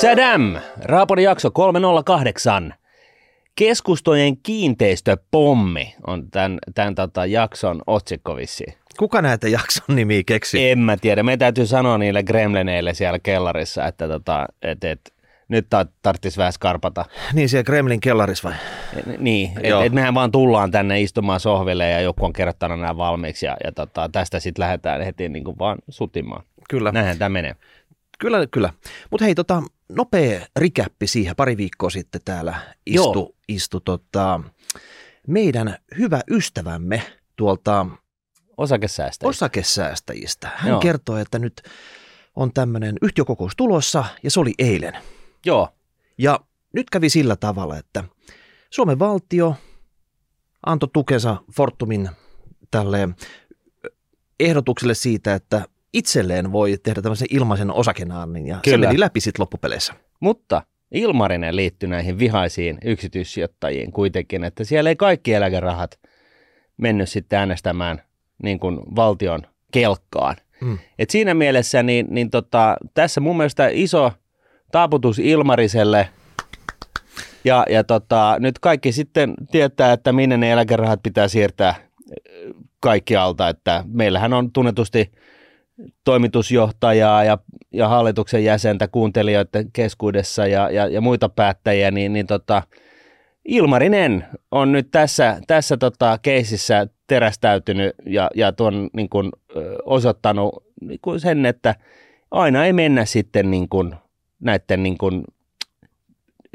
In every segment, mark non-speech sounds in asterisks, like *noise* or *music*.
Tadam! Raapori jakso 308. Keskustojen kiinteistöpommi on tämän, tämän tota, jakson otsikko vissiin. Kuka näitä jakson nimiä keksi? En mä tiedä. Meidän täytyy sanoa niille gremlineille siellä kellarissa, että tota, et, et, nyt tarvitsisi vähän skarpata. Niin siellä Kremlin kellarissa vai? Niin, että et mehän vaan tullaan tänne istumaan sohville ja joku on kerrottanut nämä valmiiksi ja, ja tota, tästä sitten lähdetään heti niin kuin vaan sutimaan. Kyllä. Näinhän tämä menee. Kyllä, kyllä. Mutta hei, tota, nopea rikäppi siihen. Pari viikkoa sitten täällä istu, istu tota, meidän hyvä ystävämme tuolta Osakesäästäjistä. osakesäästäjistä. Hän Joo. kertoi, että nyt on tämmöinen yhtiökokous tulossa ja se oli eilen. Joo. Ja nyt kävi sillä tavalla, että Suomen valtio antoi tukensa Fortumin tälle ehdotukselle siitä, että itselleen voi tehdä tämmöisen ilmaisen osakenaannin ja Kyllä. se meni läpi sitten loppupeleissä. Mutta Ilmarinen liittyi näihin vihaisiin yksityissijoittajiin kuitenkin, että siellä ei kaikki eläkerahat mennyt sitten äänestämään niin kuin valtion kelkkaan. Mm. Et siinä mielessä niin, niin tota, tässä mun mielestä iso taaputus Ilmariselle ja, ja tota, nyt kaikki sitten tietää, että minne ne eläkerahat pitää siirtää kaikkialta, että meillähän on tunnetusti toimitusjohtajaa ja, ja hallituksen jäsentä kuuntelijoiden keskuudessa ja, ja, ja muita päättäjiä, niin, niin tota, Ilmarinen on nyt tässä, tässä tota keisissä terästäytynyt ja, ja tuon niin kuin, osoittanut niin kuin sen, että aina ei mennä sitten niin kuin, näiden niin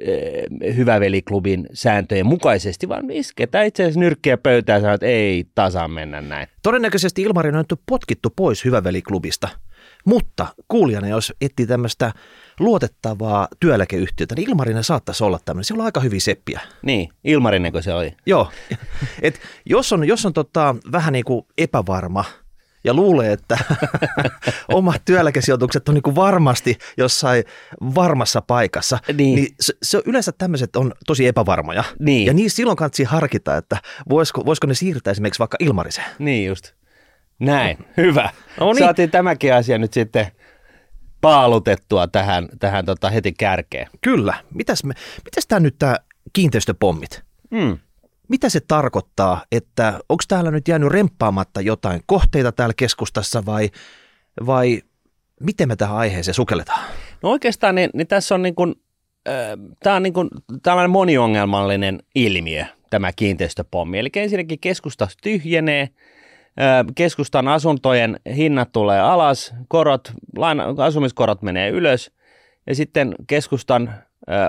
kuin, hyväveliklubin sääntöjen mukaisesti, vaan isketään itse asiassa nyrkkiä pöytään ja sanoo, että ei tasan mennä näin. Todennäköisesti Ilmarin on potkittu pois hyväveliklubista, mutta kuulijana, jos etsii tämmöistä luotettavaa työeläkeyhtiötä, niin Ilmarinen saattaisi olla tämmöinen. Se on aika hyvin seppiä. Niin, Ilmarinen se oli. Joo. *laughs* Et jos on, jos on tota, vähän niin kuin epävarma – ja luulee, että *laughs* omat työeläkesijoitukset on niin kuin varmasti jossain varmassa paikassa, niin, niin se, se yleensä tämmöiset on tosi epävarmoja. Niin. Ja niin silloin kannattaa harkita, että voisiko, voisiko ne siirtää esimerkiksi vaikka Ilmariseen. Niin just. Näin, hyvä. No niin. Saatiin tämäkin asia nyt sitten paalutettua tähän, tähän tota heti kärkeen. Kyllä. Mitäs, me, mitäs tämä nyt tämä kiinteistöpommit? Mm. Mitä se tarkoittaa, että onko täällä nyt jäänyt remppaamatta jotain kohteita täällä keskustassa vai, vai miten me tähän aiheeseen sukelletaan? No oikeastaan niin, niin tässä on niin kuin, äh, tämä on niin kuin tällainen moniongelmallinen ilmiö, tämä kiinteistöpommi. Eli ensinnäkin keskusta tyhjenee, keskustan asuntojen hinnat tulee alas, korot, asumiskorot menee ylös ja sitten keskustan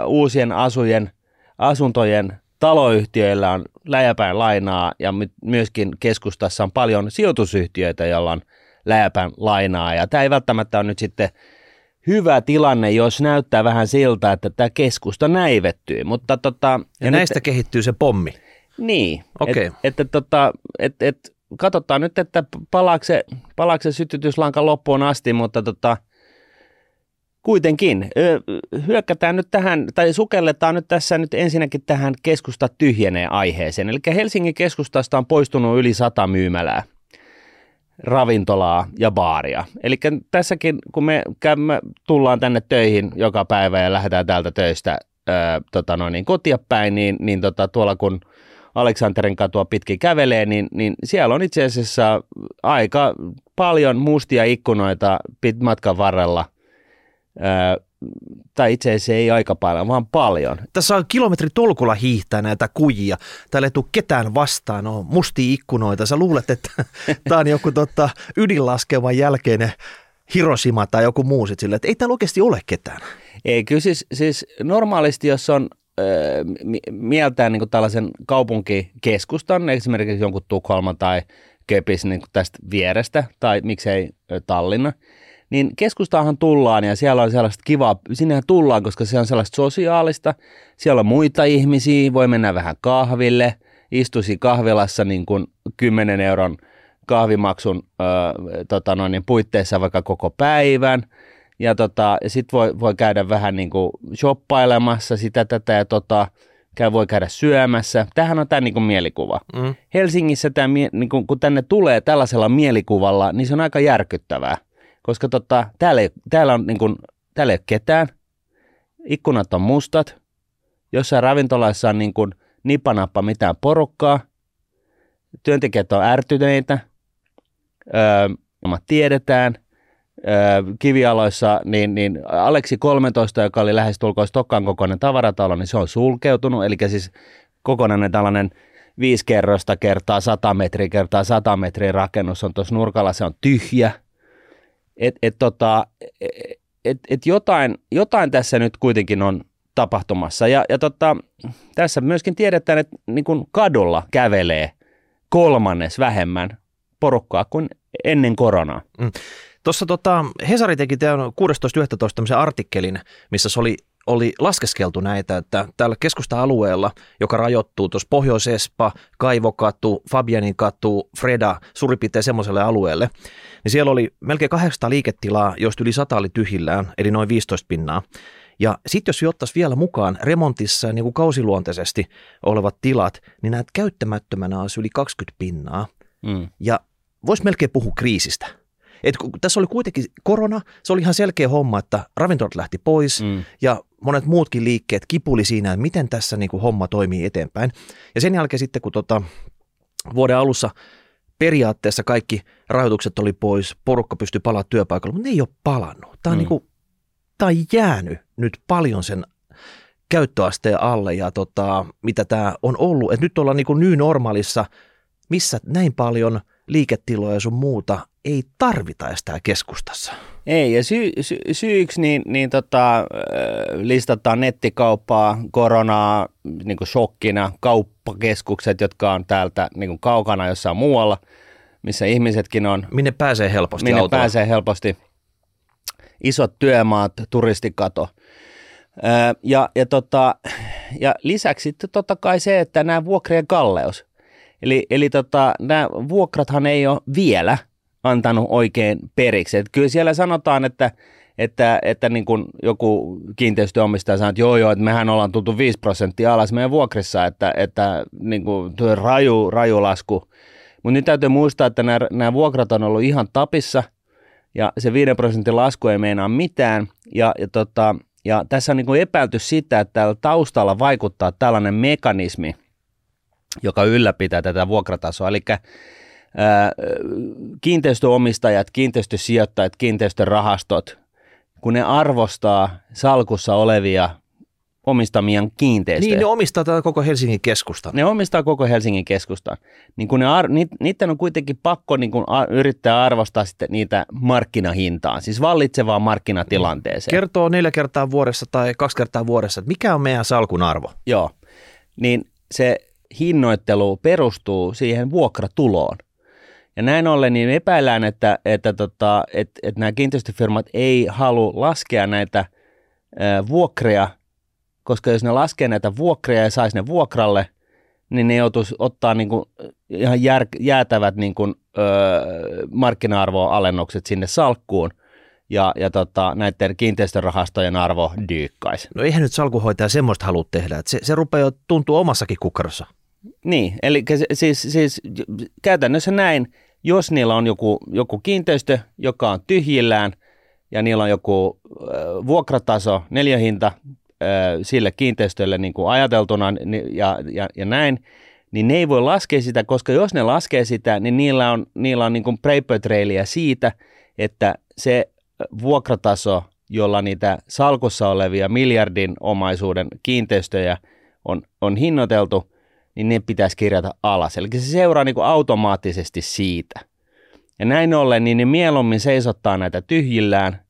uusien asujen, asuntojen taloyhtiöillä on läjäpäin lainaa ja myöskin keskustassa on paljon sijoitusyhtiöitä, joilla on läjäpäin lainaa. Ja tämä ei välttämättä ole nyt sitten hyvä tilanne, jos näyttää vähän siltä, että tämä keskusta näivettyy. Mutta tota, ja, ja näistä nyt, kehittyy se pommi. Niin, okay. että et, tota, et, et, katsotaan nyt, että palaako se, palaako se sytytyslanka loppuun asti, mutta tota, kuitenkin hyökkätään nyt tähän, tai sukelletaan nyt tässä nyt ensinnäkin tähän keskusta tyhjenee aiheeseen. Eli Helsingin keskustasta on poistunut yli sata myymälää, ravintolaa ja baaria. Eli tässäkin, kun me käymme, tullaan tänne töihin joka päivä ja lähdetään täältä töistä ää, tota noin, niin kotia päin, niin, niin tota, tuolla kun Aleksanterin katua pitkin kävelee, niin, niin siellä on itse asiassa aika paljon mustia ikkunoita pit matkan varrella – tai itse asiassa ei aika paljon, vaan paljon. Tässä on kilometri tolkulla hiihtää näitä kujia. Täällä ei tule ketään vastaan, on mustia ikkunoita. Sä luulet, että *laughs* tämä on joku tota, ydinlaskevan jälkeinen Hiroshima tai joku muu sit sille, että ei täällä oikeasti ole ketään. Ei, kyllä siis, siis normaalisti, jos on äh, mieltään niin tällaisen kaupunkikeskustan, esimerkiksi jonkun Tukholma tai Köpis niin tästä vierestä, tai miksei Tallinna, niin keskustaahan tullaan ja siellä on sellaista kivaa, sinnehän tullaan, koska se on sellaista sosiaalista, siellä on muita ihmisiä, voi mennä vähän kahville, istuisi kahvilassa niin kuin 10 euron kahvimaksun ö, tota noin, niin puitteissa vaikka koko päivän, ja, tota, ja sitten voi, voi käydä vähän niin kuin shoppailemassa sitä tätä ja tota, käy, voi käydä syömässä. Tähän on tämä niin kuin mielikuva. Mm. Helsingissä tämä, niin kuin, kun tänne tulee tällaisella mielikuvalla, niin se on aika järkyttävää koska tota, täällä, ei, täällä, on, niin kuin, täällä ei ole ketään. Ikkunat on mustat, jossain ravintolassa on niin nipanappa mitään porukkaa, työntekijät on ärtyneitä, öö, tiedetään, öö, kivialoissa, niin, niin Aleksi 13, joka oli lähes tulkoon Stokkan kokoinen tavaratalo, niin se on sulkeutunut, eli siis kokonainen tällainen viisi kerrosta kertaa 100 metriä kertaa 100 metriä rakennus on tuossa nurkalla, se on tyhjä. Et, et tota, et, et jotain, jotain tässä nyt kuitenkin on tapahtumassa. Ja, ja tota, tässä myöskin tiedetään, että niin kun kadulla kävelee kolmannes vähemmän porukkaa kuin ennen koronaa. Mm. Tuossa tota, Hesari teki 16.11. artikkelin, missä se oli oli laskeskeltu näitä, että täällä keskusta-alueella, joka rajoittuu tuossa Pohjois-Espa, Kaivokatu, Fabianin katu, Freda, suurin piirtein semmoiselle alueelle, niin siellä oli melkein 800 liiketilaa, joista yli 100 oli tyhjillään, eli noin 15 pinnaa. Ja sitten jos ottaisiin vielä mukaan remontissa niin kuin kausiluonteisesti olevat tilat, niin näet käyttämättömänä olisi yli 20 pinnaa. Mm. Ja voisi melkein puhua kriisistä. Et kun tässä oli kuitenkin korona, se oli ihan selkeä homma, että ravintolat lähti pois mm. ja monet muutkin liikkeet kipuli siinä, että miten tässä niin kuin homma toimii eteenpäin. Ja sen jälkeen sitten, kun tota, vuoden alussa periaatteessa kaikki rajoitukset oli pois, porukka pystyi palaamaan työpaikalle, mutta ne ei ole palannut. Tämä on, mm. niin kuin, tämä on jäänyt nyt paljon sen käyttöasteen alle ja tota, mitä tämä on ollut. Et nyt ollaan niin kuin ny normaalissa, missä näin paljon liiketiloja ja sun muuta ei tarvita edes täällä keskustassa. Ei, ja sy- sy- syyksi niin, niin tota, listataan nettikauppaa, koronaa niin kuin shokkina, kauppakeskukset, jotka on täältä niin kuin kaukana jossain muualla, missä ihmisetkin on. Minne pääsee helposti Minne autolla. pääsee helposti. Isot työmaat, turistikato. Ja, ja, tota, ja lisäksi sitten totta kai se, että nämä vuokrien kalleus. Eli, eli tota, nämä vuokrathan ei ole vielä – antanut oikein periksi. Et kyllä siellä sanotaan, että, että, että niin kuin joku kiinteistöomistaja sanoo, että joo joo, että mehän ollaan tultu 5 prosenttia alas meidän vuokrissa, että, että niin kuin tuo raju, raju lasku. Mutta nyt täytyy muistaa, että nämä, nämä vuokrat on ollut ihan tapissa ja se 5 prosentin lasku ei meinaa mitään. Ja, ja, tota, ja tässä on niin kuin epäilty sitä, että täällä taustalla vaikuttaa tällainen mekanismi, joka ylläpitää tätä vuokratasoa. Eli kiinteistöomistajat, kiinteistösijoittajat, kiinteistörahastot, kun ne arvostaa salkussa olevia omistamien kiinteistöjä. Niin, ne omistaa tätä koko Helsingin keskustan. Ne omistaa koko Helsingin keskustan. Niin kun ne ar- niiden on kuitenkin pakko niin kun a- yrittää arvostaa sitten niitä markkinahintaan, siis vallitsevaan markkinatilanteeseen. Kertoo neljä kertaa vuodessa tai kaksi kertaa vuodessa, että mikä on meidän salkun arvo. Joo, niin se hinnoittelu perustuu siihen vuokratuloon. Ja näin ollen niin epäillään, että, että, tota, että, että nämä kiinteistöfirmat ei halua laskea näitä ää, vuokria, koska jos ne laskee näitä vuokria ja saisi ne vuokralle, niin ne joutuisi ottaa niin kuin ihan jär, jäätävät niin kuin, öö, markkina-arvoalennukset sinne salkkuun ja, ja tota, näiden kiinteistörahastojen arvo dyykkaisi. No eihän nyt salkuhoitaja semmoista halua tehdä, että se, se rupeaa jo tuntua omassakin kukkarossa. Niin, eli siis, siis käytännössä näin, jos niillä on joku, joku kiinteistö, joka on tyhjillään ja niillä on joku äh, vuokrataso, neljähinta äh, sille kiinteistölle niin kuin ajateltuna ja, ja, ja näin, niin ne ei voi laskea sitä, koska jos ne laskee sitä, niin niillä on, niillä on niin kuin siitä, että se vuokrataso, jolla niitä salkussa olevia miljardin omaisuuden kiinteistöjä on, on hinnoiteltu, niin ne pitäisi kirjata alas. Eli se seuraa niin kuin automaattisesti siitä. Ja näin ollen, niin ne mieluummin seisottaa näitä tyhjillään,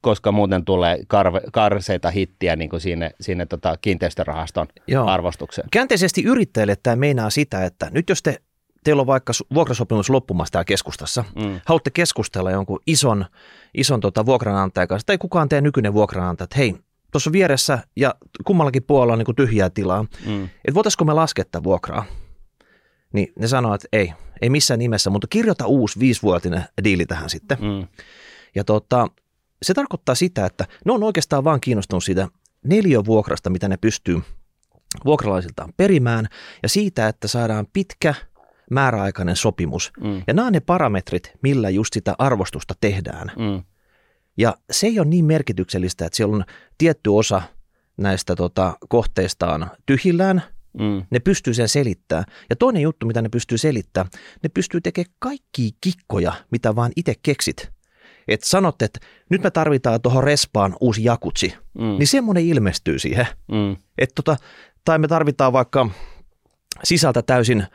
koska muuten tulee karve, karseita hittiä niin kuin siinä, siinä tota kiinteistörahaston Joo. arvostukseen. Käänteisesti yrittäjille tämä meinaa sitä, että nyt jos te, teillä on vaikka vuokrasopimus loppumassa täällä keskustassa, mm. haluatte keskustella jonkun ison, ison tota vuokranantajan kanssa, tai kukaan teidän nykyinen vuokranantaja, että hei, tuossa vieressä ja kummallakin puolella on niin kuin tyhjää tilaa, mm. että voitaisiko me lasketta vuokraa? Niin ne sanoo, että ei, ei missään nimessä, mutta kirjoita uusi viisivuotinen diili tähän sitten. Mm. Ja tota, se tarkoittaa sitä, että ne on oikeastaan vaan kiinnostunut siitä vuokrasta, mitä ne pystyy vuokralaisiltaan perimään, ja siitä, että saadaan pitkä määräaikainen sopimus. Mm. Ja nämä on ne parametrit, millä just sitä arvostusta tehdään. Mm. Ja se ei ole niin merkityksellistä, että siellä on tietty osa näistä tota, kohteistaan tyhjillään, Mm. ne pystyy sen selittämään. Ja toinen juttu, mitä ne pystyy selittämään, ne pystyy tekemään kaikki kikkoja, mitä vaan itse keksit. Että sanot, että nyt me tarvitaan tuohon respaan uusi jakutsi, Mm. niin semmoinen ilmestyy siihen. Mm. Et tota, tai me tarvitaan vaikka sisältä täysin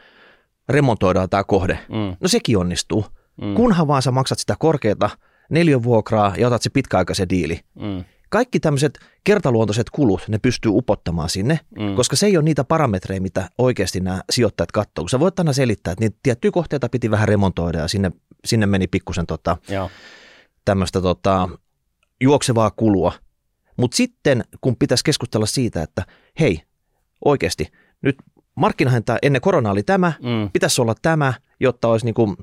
remontoidaan tämä kohde. Mm. No sekin onnistuu. Mm. Kunhan vaan sä maksat sitä korkeata neliövuokraa ja otat se pitkäaikaisen diili. Mm. Kaikki tämmöiset kertaluontoiset kulut, ne pystyy upottamaan sinne, Mm. koska se ei ole niitä parametreja, mitä oikeasti nämä sijoittajat katsoo. Kun sä voit aina selittää, että niitä tiettyjä kohteita piti vähän remontoida ja sinne, sinne meni pikkusen tota, Joo. tämmöistä tota, juoksevaa kulua. Mutta sitten, kun pitäisi keskustella siitä, että hei, oikeasti, nyt markkinahinta ennen koronaa oli tämä, Mm. pitäisi olla tämä, jotta olisi niinku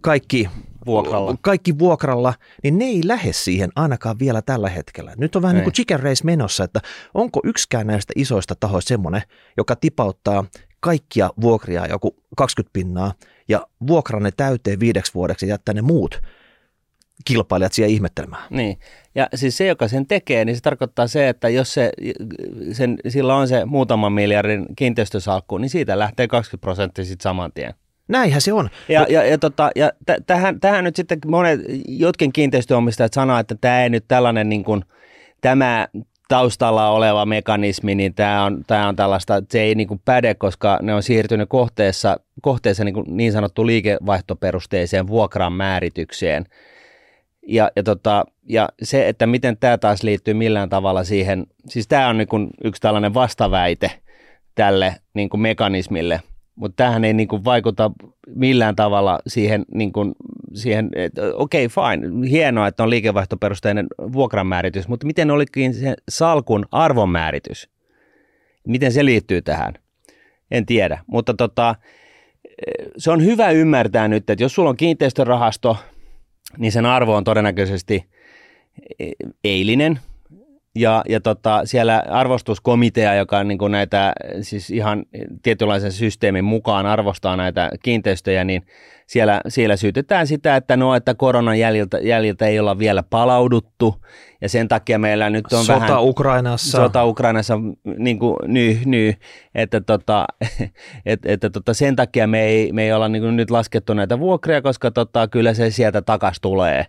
kaikki Vuokralla. kaikki vuokralla, niin ne ei lähde siihen ainakaan vielä tällä hetkellä. Nyt on vähän Ei. niin kuin chicken race menossa, että onko yksikään näistä isoista tahoista semmoinen, joka tipauttaa kaikkia vuokria joku 20 pinnaa ja vuokraa ne täyteen viideksi vuodeksi ja jättää ne muut kilpailijat siihen ihmettelemään. Niin. Ja siis se, joka sen tekee, niin se tarkoittaa se, että jos se, sen, sillä on se muutaman miljardin kiinteistösalkku, niin siitä lähtee 20 prosenttia sitten saman tien. Näinhän se on. Ja, ja, ja, tota, ja t- tähän, tähän nyt sitten monet, jotkin kiinteistöomistajat sanoo, että tämä ei nyt tällainen niin kuin, tämä taustalla oleva mekanismi, niin tämä on, tämä on tällaista, se ei niin kuin päde, koska ne on siirtynyt kohteessa, kohteessa niin, kuin niin sanottu liikevaihtoperusteiseen vuokran määritykseen. Ja, ja, tota, ja se, että miten tämä taas liittyy millään tavalla siihen, siis tämä on niin kuin yksi tällainen vastaväite tälle niin kuin mekanismille, mutta tämähän ei niin kuin vaikuta millään tavalla siihen, niin kuin, siihen että okei okay, fine, hienoa, että on liikevaihtoperusteinen vuokranmääritys, mutta miten olikin se salkun arvonmääritys? Miten se liittyy tähän? En tiedä, mutta tota, se on hyvä ymmärtää nyt, että jos sulla on kiinteistörahasto, niin sen arvo on todennäköisesti eilinen. Ja, ja tota, siellä arvostuskomitea, joka niin kuin näitä siis ihan tietynlaisen systeemin mukaan arvostaa näitä kiinteistöjä, niin siellä, siellä syytetään sitä, että no, että koronan jäljiltä, jäljiltä ei olla vielä palauduttu ja sen takia meillä nyt on Sota vähän... Ukrainassa. Sota Ukrainassa niin kuin ny, ny, että, tota, *laughs* et, että tota, sen takia me ei, me ei olla niin kuin nyt laskettu näitä vuokria, koska tota, kyllä se sieltä takas tulee.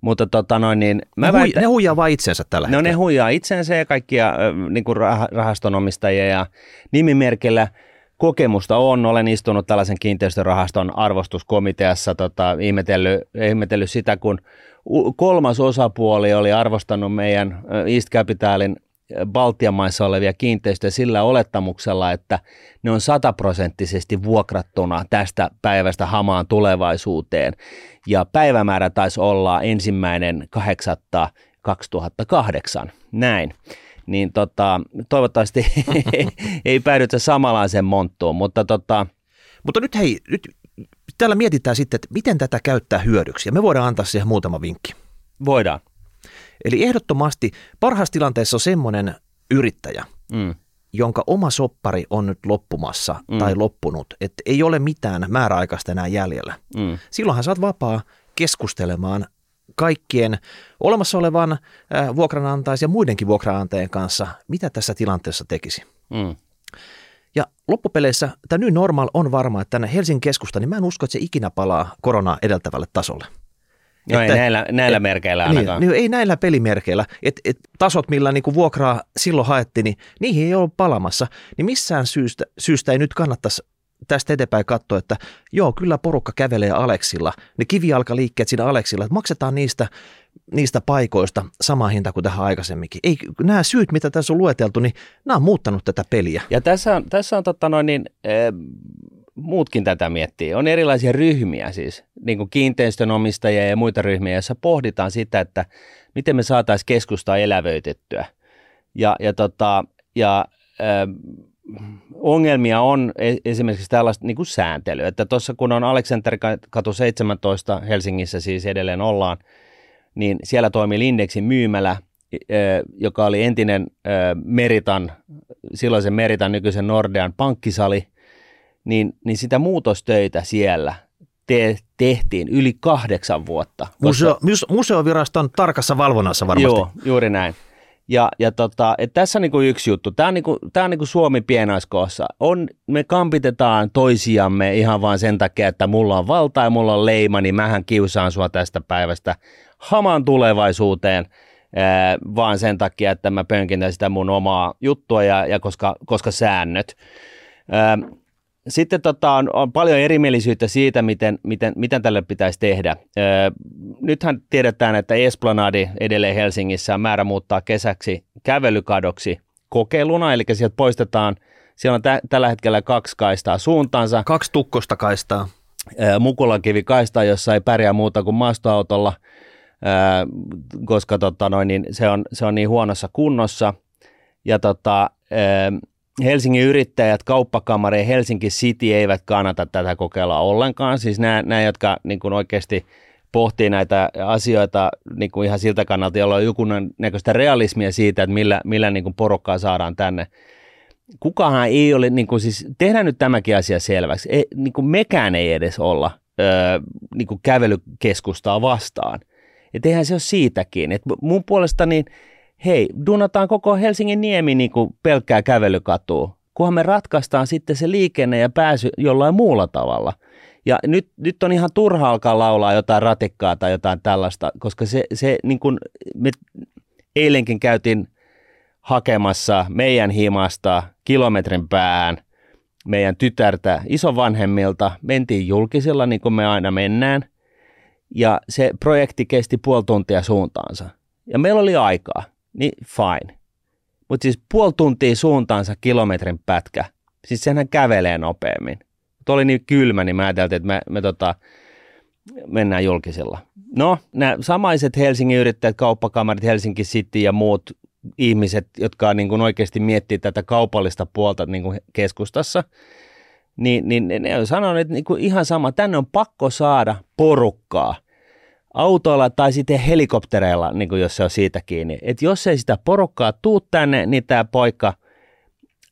Mutta tota noin, niin ne, mä hui, väitän, ne huijaa vain itsensä tällä no ne hetkellä. huijaa itsensä ja kaikkia niin kuin rah- rahastonomistajia ja nimimerkillä kokemusta on. Olen istunut tällaisen kiinteistörahaston arvostuskomiteassa, tota, ihmetellyt, ihmetellyt sitä, kun kolmas osapuoli oli arvostanut meidän East Capitalin Baltian maissa olevia kiinteistöjä sillä olettamuksella, että ne on sataprosenttisesti vuokrattuna tästä päivästä hamaan tulevaisuuteen. Ja päivämäärä taisi olla ensimmäinen 8. 2008. Näin. Niin tota, toivottavasti *laughs* ei päädytä samanlaiseen monttuun, mutta tota, Mutta nyt hei, nyt täällä mietitään sitten, että miten tätä käyttää hyödyksi. Ja me voidaan antaa siihen muutama vinkki. voidaan. Eli ehdottomasti parhaassa tilanteessa on semmoinen yrittäjä, Mm. jonka oma soppari on nyt loppumassa Mm. tai loppunut, että ei ole mitään määräaikaista enää jäljellä. Mm. Silloinhan sä oot vapaa keskustelemaan kaikkien olemassa olevan vuokranantajien ja muidenkin vuokranantajien kanssa, mitä tässä tilanteessa tekisi. Mm. Ja loppupeleissä tämä New Normal on varma, että tänne Helsingin keskusta, niin mä en usko, että se ikinä palaa koronaa edeltävälle tasolle. No Että- ei näillä, näillä merkeillä ainakaan. Niin, niin ei näillä pelimerkeillä. Et, et tasot, millä niinku vuokraa silloin haettiin, niin niihin ei ole palamassa. Niin missään syystä, syystä ei nyt kannattaisi tästä eteenpäin katsoa, että joo, kyllä porukka kävelee Aleksilla. Ne kivijalkaliikkeet siinä Aleksilla, että maksetaan niistä, niistä paikoista sama hinta kuin tähän aikaisemminkin. Ei, nämä syyt, mitä tässä on lueteltu, niin nämä on muuttanut tätä peliä. Ja tässä on, tässä on totta noin, niin, e, muutkin tätä miettii. On erilaisia ryhmiä siis, niin kuin kiinteistönomistajia ja muita ryhmiä, joissa pohditaan sitä, että miten me saataisiin keskustaa elävöitettyä. Ja, ja, tota, ja e, ongelmia on e- esimerkiksi tällaista niin kuin sääntelyä, että tuossa kun on Aleksanterin katu 17 Helsingissä siis edelleen ollaan, niin siellä toimi Lindexin myymälä, ö, joka oli entinen ö, Meritan, silloisen Meritan nykyisen Nordean pankkisali, niin, niin sitä muutostöitä siellä te, tehtiin yli kahdeksan vuotta. Museo, museoviraston tarkassa valvonnassa varmasti. Joo, juuri näin. Ja, ja tota, et tässä on niinku yksi juttu. Tämä on, niinku, tää on niinku Suomi pienaiskoossa. On, me kampitetaan toisiamme ihan vain sen takia, että mulla on valta ja mulla on leima, niin mähän kiusaan sua tästä päivästä hamaan tulevaisuuteen ää, vaan sen takia, että mä pönkintän sitä mun omaa juttua ja, ja koska, koska säännöt. Ää, sitten tota, on, on paljon erimielisyyttä siitä, miten, miten, miten tälle pitäisi tehdä. Öö, nythän tiedetään, että Esplanadi edelleen Helsingissä on määrä muuttaa kesäksi kävelykadoksi kokeiluna, eli sieltä poistetaan, siellä on tä, tällä hetkellä kaksi kaistaa suuntaansa. Kaksi tukkosta kaistaa. Öö, Mukulakivi kaistaa, jossa ei pärjää muuta kuin maastoautolla, öö, koska tota, noin, niin se, on, se on niin huonossa kunnossa. Ja tota, öö, Helsingin yrittäjät, kauppakamari ja Helsinki City eivät kannata tätä kokeilla ollenkaan. Siis nämä, nämä jotka niin kuin oikeasti pohtii näitä asioita niin kuin ihan siltä kannalta, jolla on joku näköistä realismia siitä, että millä, millä niin kuin porukkaa saadaan tänne. Kukahan ei ole, niin kuin siis, tehdään nyt tämäkin asia selväksi, ei, niin kuin mekään ei edes olla öö, niin kuin kävelykeskustaa vastaan. Et eihän se ole siitäkin. Et mun puolesta niin – hei, dunataan koko Helsingin niemi niin kuin pelkkää kävelykatua, kunhan me ratkaistaan sitten se liikenne ja pääsy jollain muulla tavalla. Ja nyt, nyt on ihan turha alkaa laulaa jotain ratikkaa tai jotain tällaista, koska se, se niin kuin me eilenkin käytiin hakemassa meidän himasta kilometrin päähän meidän tytärtä isovanhemmilta. Mentiin julkisella niin kuin me aina mennään. Ja se projekti kesti puoli tuntia suuntaansa. Ja meillä oli aikaa niin fine. Mutta siis puoli tuntia suuntaansa kilometrin pätkä, siis sehän kävelee nopeammin. Mutta oli niin kylmä, niin mä ajattelin, että me, me tota, mennään julkisella. No, nämä samaiset Helsingin yrittäjät, kauppakamarit, Helsinki City ja muut ihmiset, jotka niin kuin oikeasti miettii tätä kaupallista puolta niin kuin keskustassa, niin, niin ne on sanonut, että niin kuin ihan sama, tänne on pakko saada porukkaa – autoilla tai sitten helikoptereilla, niin kuin jos se on siitä kiinni. Et jos ei sitä porukkaa tuu tänne, niin tämä poika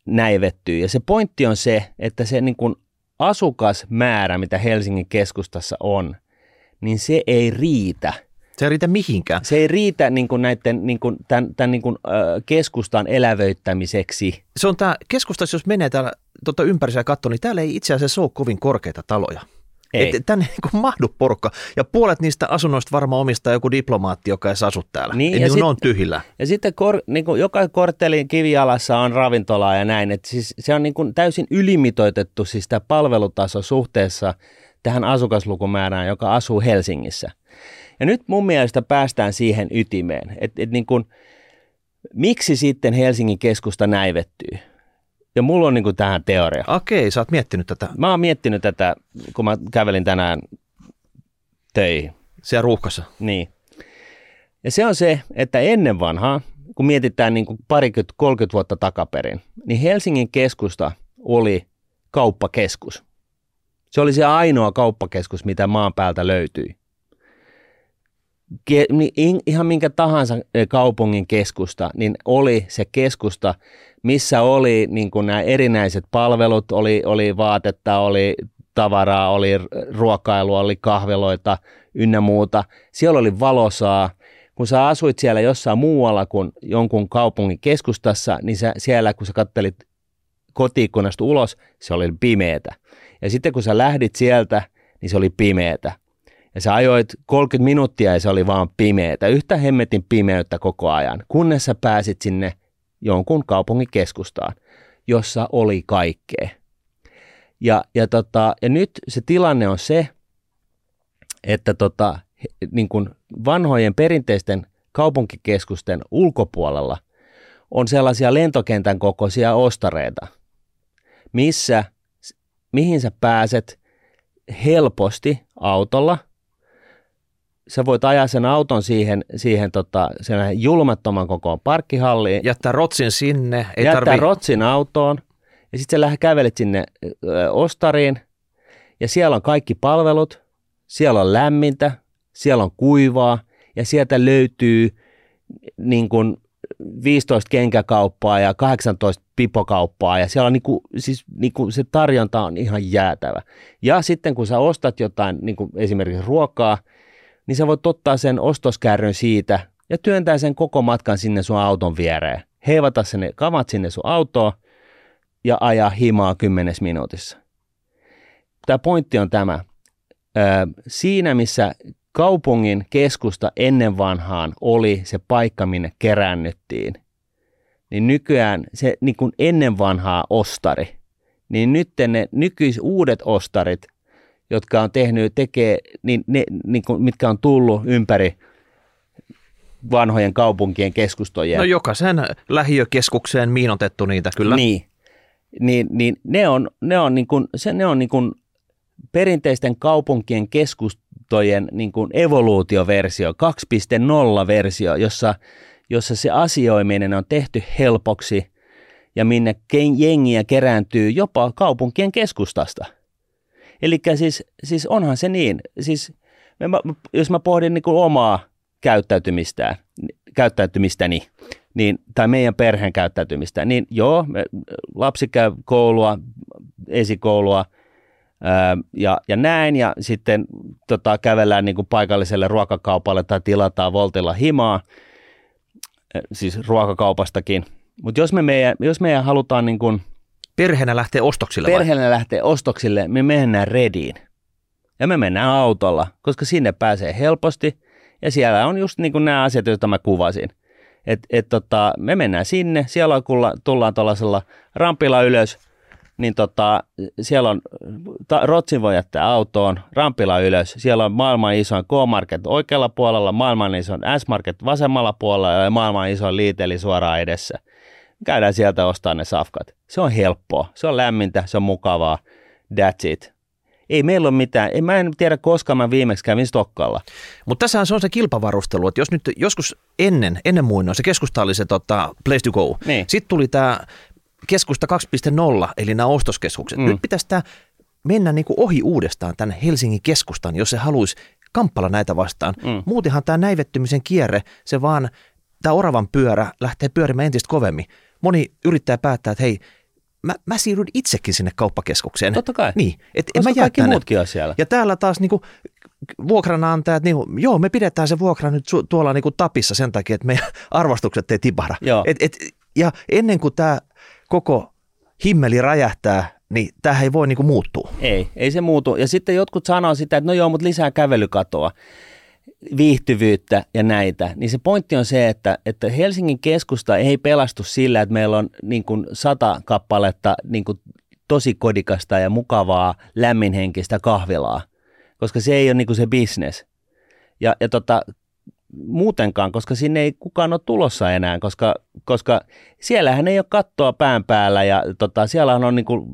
näivettyy. Ja se pointti on se, että se niin kuin asukasmäärä, mitä Helsingin keskustassa on, niin se ei riitä. Se ei riitä mihinkään. Se ei riitä niin kuin näiden, niin kuin, tämän, tämän niin kuin, ö, keskustan elävöittämiseksi. Se on tämä keskustassa, jos menee täällä tuota ympäristöä katsoa, niin täällä ei itse asiassa ole kovin korkeita taloja. Ei. Et tänne ei niin mahdu porukka. Ja puolet niistä asunnoista varmaan omistaa joku diplomaatti, joka ei asu täällä. Niin, ja, ja sit, ne on tyhjillä. Ja sitten kor, niin kuin joka korttelin kivialassa on ravintolaa ja näin. Et siis se on niin kuin täysin ylimitoitettu siis tämä palvelutaso suhteessa tähän asukaslukumäärään, joka asuu Helsingissä. Ja nyt mun mielestä päästään siihen ytimeen, että et niin kuin, miksi sitten Helsingin keskusta näivettyy? Ja mulla on niin kuin tähän teoria. Okei, sä oot miettinyt tätä. Mä oon miettinyt tätä, kun mä kävelin tänään töihin. Siellä ruuhkassa. Niin. Ja se on se, että ennen vanhaa, kun mietitään niin kuin parikymmentä, 30 vuotta takaperin, niin Helsingin keskusta oli kauppakeskus. Se oli se ainoa kauppakeskus, mitä maan päältä löytyi. Ke, niin ihan minkä tahansa eh, kaupungin keskusta, niin oli se keskusta, missä oli niin kuin nämä erinäiset palvelut, oli, oli vaatetta, oli tavaraa, oli ruokailua, oli kahveloita ynnä muuta. Siellä oli valosaa. Kun sä asuit siellä jossain muualla kuin jonkun kaupungin keskustassa, niin sä, siellä kun sä kattelit kotiikkunasta ulos, se oli pimeätä. Ja sitten kun sä lähdit sieltä, niin se oli pimeätä. Ja sä ajoit 30 minuuttia ja se oli vaan pimeätä. Yhtä hemmetin pimeyttä koko ajan, kunnes sä pääsit sinne jonkun kaupungin keskustaan, jossa oli kaikkea. Ja, ja, tota, ja nyt se tilanne on se, että tota, niin kuin vanhojen perinteisten kaupunkikeskusten ulkopuolella on sellaisia lentokentän kokoisia ostareita, missä, mihin sä pääset helposti autolla sä voit ajaa sen auton siihen, siihen tota, sen julmattoman kokoon parkkihalliin. Jättää rotsin sinne. Ei jättää tarvi... rotsin autoon. Ja sitten sä lähdet kävelet sinne ö, ostariin. Ja siellä on kaikki palvelut. Siellä on lämmintä. Siellä on kuivaa. Ja sieltä löytyy niin kun, 15 kenkäkauppaa ja 18 pipokauppaa ja siellä on niinku, siis niinku se tarjonta on ihan jäätävä. Ja sitten kun sä ostat jotain, niinku esimerkiksi ruokaa, niin sä voit ottaa sen ostoskärryn siitä ja työntää sen koko matkan sinne sun auton viereen. Heivata sen kamat sinne sun autoon ja ajaa himaa kymmenes minuutissa. Tämä pointti on tämä. siinä missä kaupungin keskusta ennen vanhaan oli se paikka, minne keräännyttiin, niin nykyään se niin kuin ennen vanhaa ostari, niin nyt ne nykyis uudet ostarit, jotka on tehnyt, tekee, niin ne, niin kuin, mitkä on tullut ympäri vanhojen kaupunkien keskustojen. No jokaisen lähiökeskukseen miinotettu niitä kyllä. Niin, niin, niin ne on, ne on, niin kuin, se, ne on niin kuin perinteisten kaupunkien keskustojen niin kuin evoluutioversio, 2.0-versio, jossa, jossa se asioiminen on tehty helpoksi ja minne jengiä kerääntyy jopa kaupunkien keskustasta. Eli siis, siis onhan se niin, siis jos mä pohdin niin kuin omaa käyttäytymistään, käyttäytymistäni, niin, tai meidän perheen käyttäytymistä, niin joo, me, lapsi käy koulua, esikoulua ää, ja, ja näin, ja sitten tota, kävellään niin kuin paikalliselle ruokakaupalle tai tilataan Voltilla himaa, siis ruokakaupastakin. Mutta jos me jos meidän halutaan niin kuin, Perheenä lähtee ostoksille Perheenä vai? lähtee ostoksille, me mennään rediin. Ja me mennään autolla, koska sinne pääsee helposti. Ja siellä on just niin kuin nämä asiat, joita mä kuvasin – et, et tota, me mennään sinne, siellä kun tullaan tuollaisella rampilla ylös, niin tota, siellä on, ta, Rotsin voi jättää autoon, rampilla ylös, siellä on maailman isoin K-Market oikealla puolella, maailman isoin S-Market vasemmalla puolella ja maailman isoin liiteli suoraan edessä. Käydään sieltä ostaa ne safkat. Se on helppoa, se on lämmintä, se on mukavaa, that's it ei meillä ole mitään, ei, mä en tiedä koska mä viimeksi kävin Stokkalla. Mutta tässä on se kilpavarustelu, että jos nyt joskus ennen, ennen muinoin se keskusta oli se tota, place to go, niin. sitten tuli tämä keskusta 2.0, eli nämä ostoskeskukset. Mm. Nyt pitäisi tämä mennä niin kuin ohi uudestaan tänne Helsingin keskustan, jos se haluaisi kamppala näitä vastaan. Mm. Muutenhan tämä näivettymisen kierre, se vaan, tämä oravan pyörä lähtee pyörimään entistä kovemmin. Moni yrittää päättää, että hei, mä, mä siirryn itsekin sinne kauppakeskukseen. Totta kai. Niin, et en mä kaikki tänne. muutkin on siellä. Ja täällä taas niinku, vuokranantajat, niin, joo, me pidetään se vuokra nyt su, tuolla niinku tapissa sen takia, että meidän *laughs* arvostukset ei tipahda. Et, et, ja ennen kuin tämä koko himmeli räjähtää, niin tämä ei voi niinku muuttua. Ei, ei se muutu. Ja sitten jotkut sanoo sitä, että no joo, mutta lisää kävelykatoa viihtyvyyttä ja näitä, niin se pointti on se, että, että Helsingin keskusta ei pelastu sillä, että meillä on niin kuin sata kappaletta niin kuin tosi kodikasta ja mukavaa lämminhenkistä kahvilaa, koska se ei ole niin kuin se business. Ja, ja tota, muutenkaan, koska sinne ei kukaan ole tulossa enää, koska, koska siellähän ei ole kattoa pään päällä ja tota, siellä on niin kuin,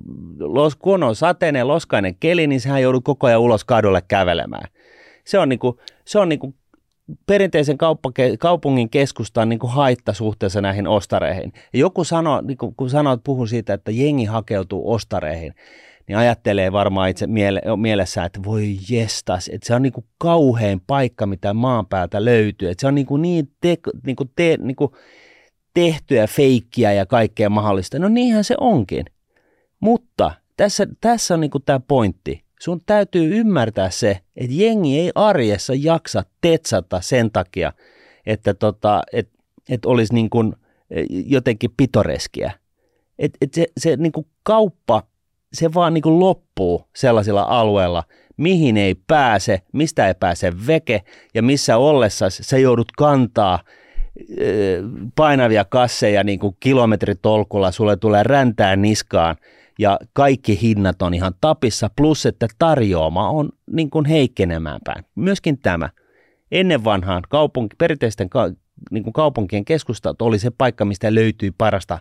kun on sateinen, loskainen keli, niin sehän joudut koko ajan ulos kadulle kävelemään se on, niinku, se on niinku perinteisen kauppake, kaupungin keskustan niinku haitta suhteessa näihin ostareihin. Ja joku sanoo, niinku, kun sanoo, että puhun siitä, että jengi hakeutuu ostareihin, niin ajattelee varmaan itse miele, mielessä, että voi jestas, että se on niinku kauhein paikka, mitä maan päältä löytyy. Että se on niinku niin te, niinku te, niinku tehtyä feikkiä ja kaikkea mahdollista. No niinhän se onkin. Mutta tässä, tässä on niinku tämä pointti sun täytyy ymmärtää se, että jengi ei arjessa jaksa tetsata sen takia, että tota, et, et olisi niin kuin e, jotenkin pitoreskiä. Et, et se, se niin kuin kauppa, se vaan niin kuin loppuu sellaisilla alueilla, mihin ei pääse, mistä ei pääse veke ja missä ollessa sä joudut kantaa e, painavia kasseja niin kuin kilometritolkulla, sulle tulee räntää niskaan – ja kaikki hinnat on ihan tapissa, plus että tarjoama on niin kuin heikkenemään päin. Myöskin tämä. Ennen vanhaan kaupunki, perinteisten ka, niin kuin kaupunkien keskustat oli se paikka, mistä löytyi parasta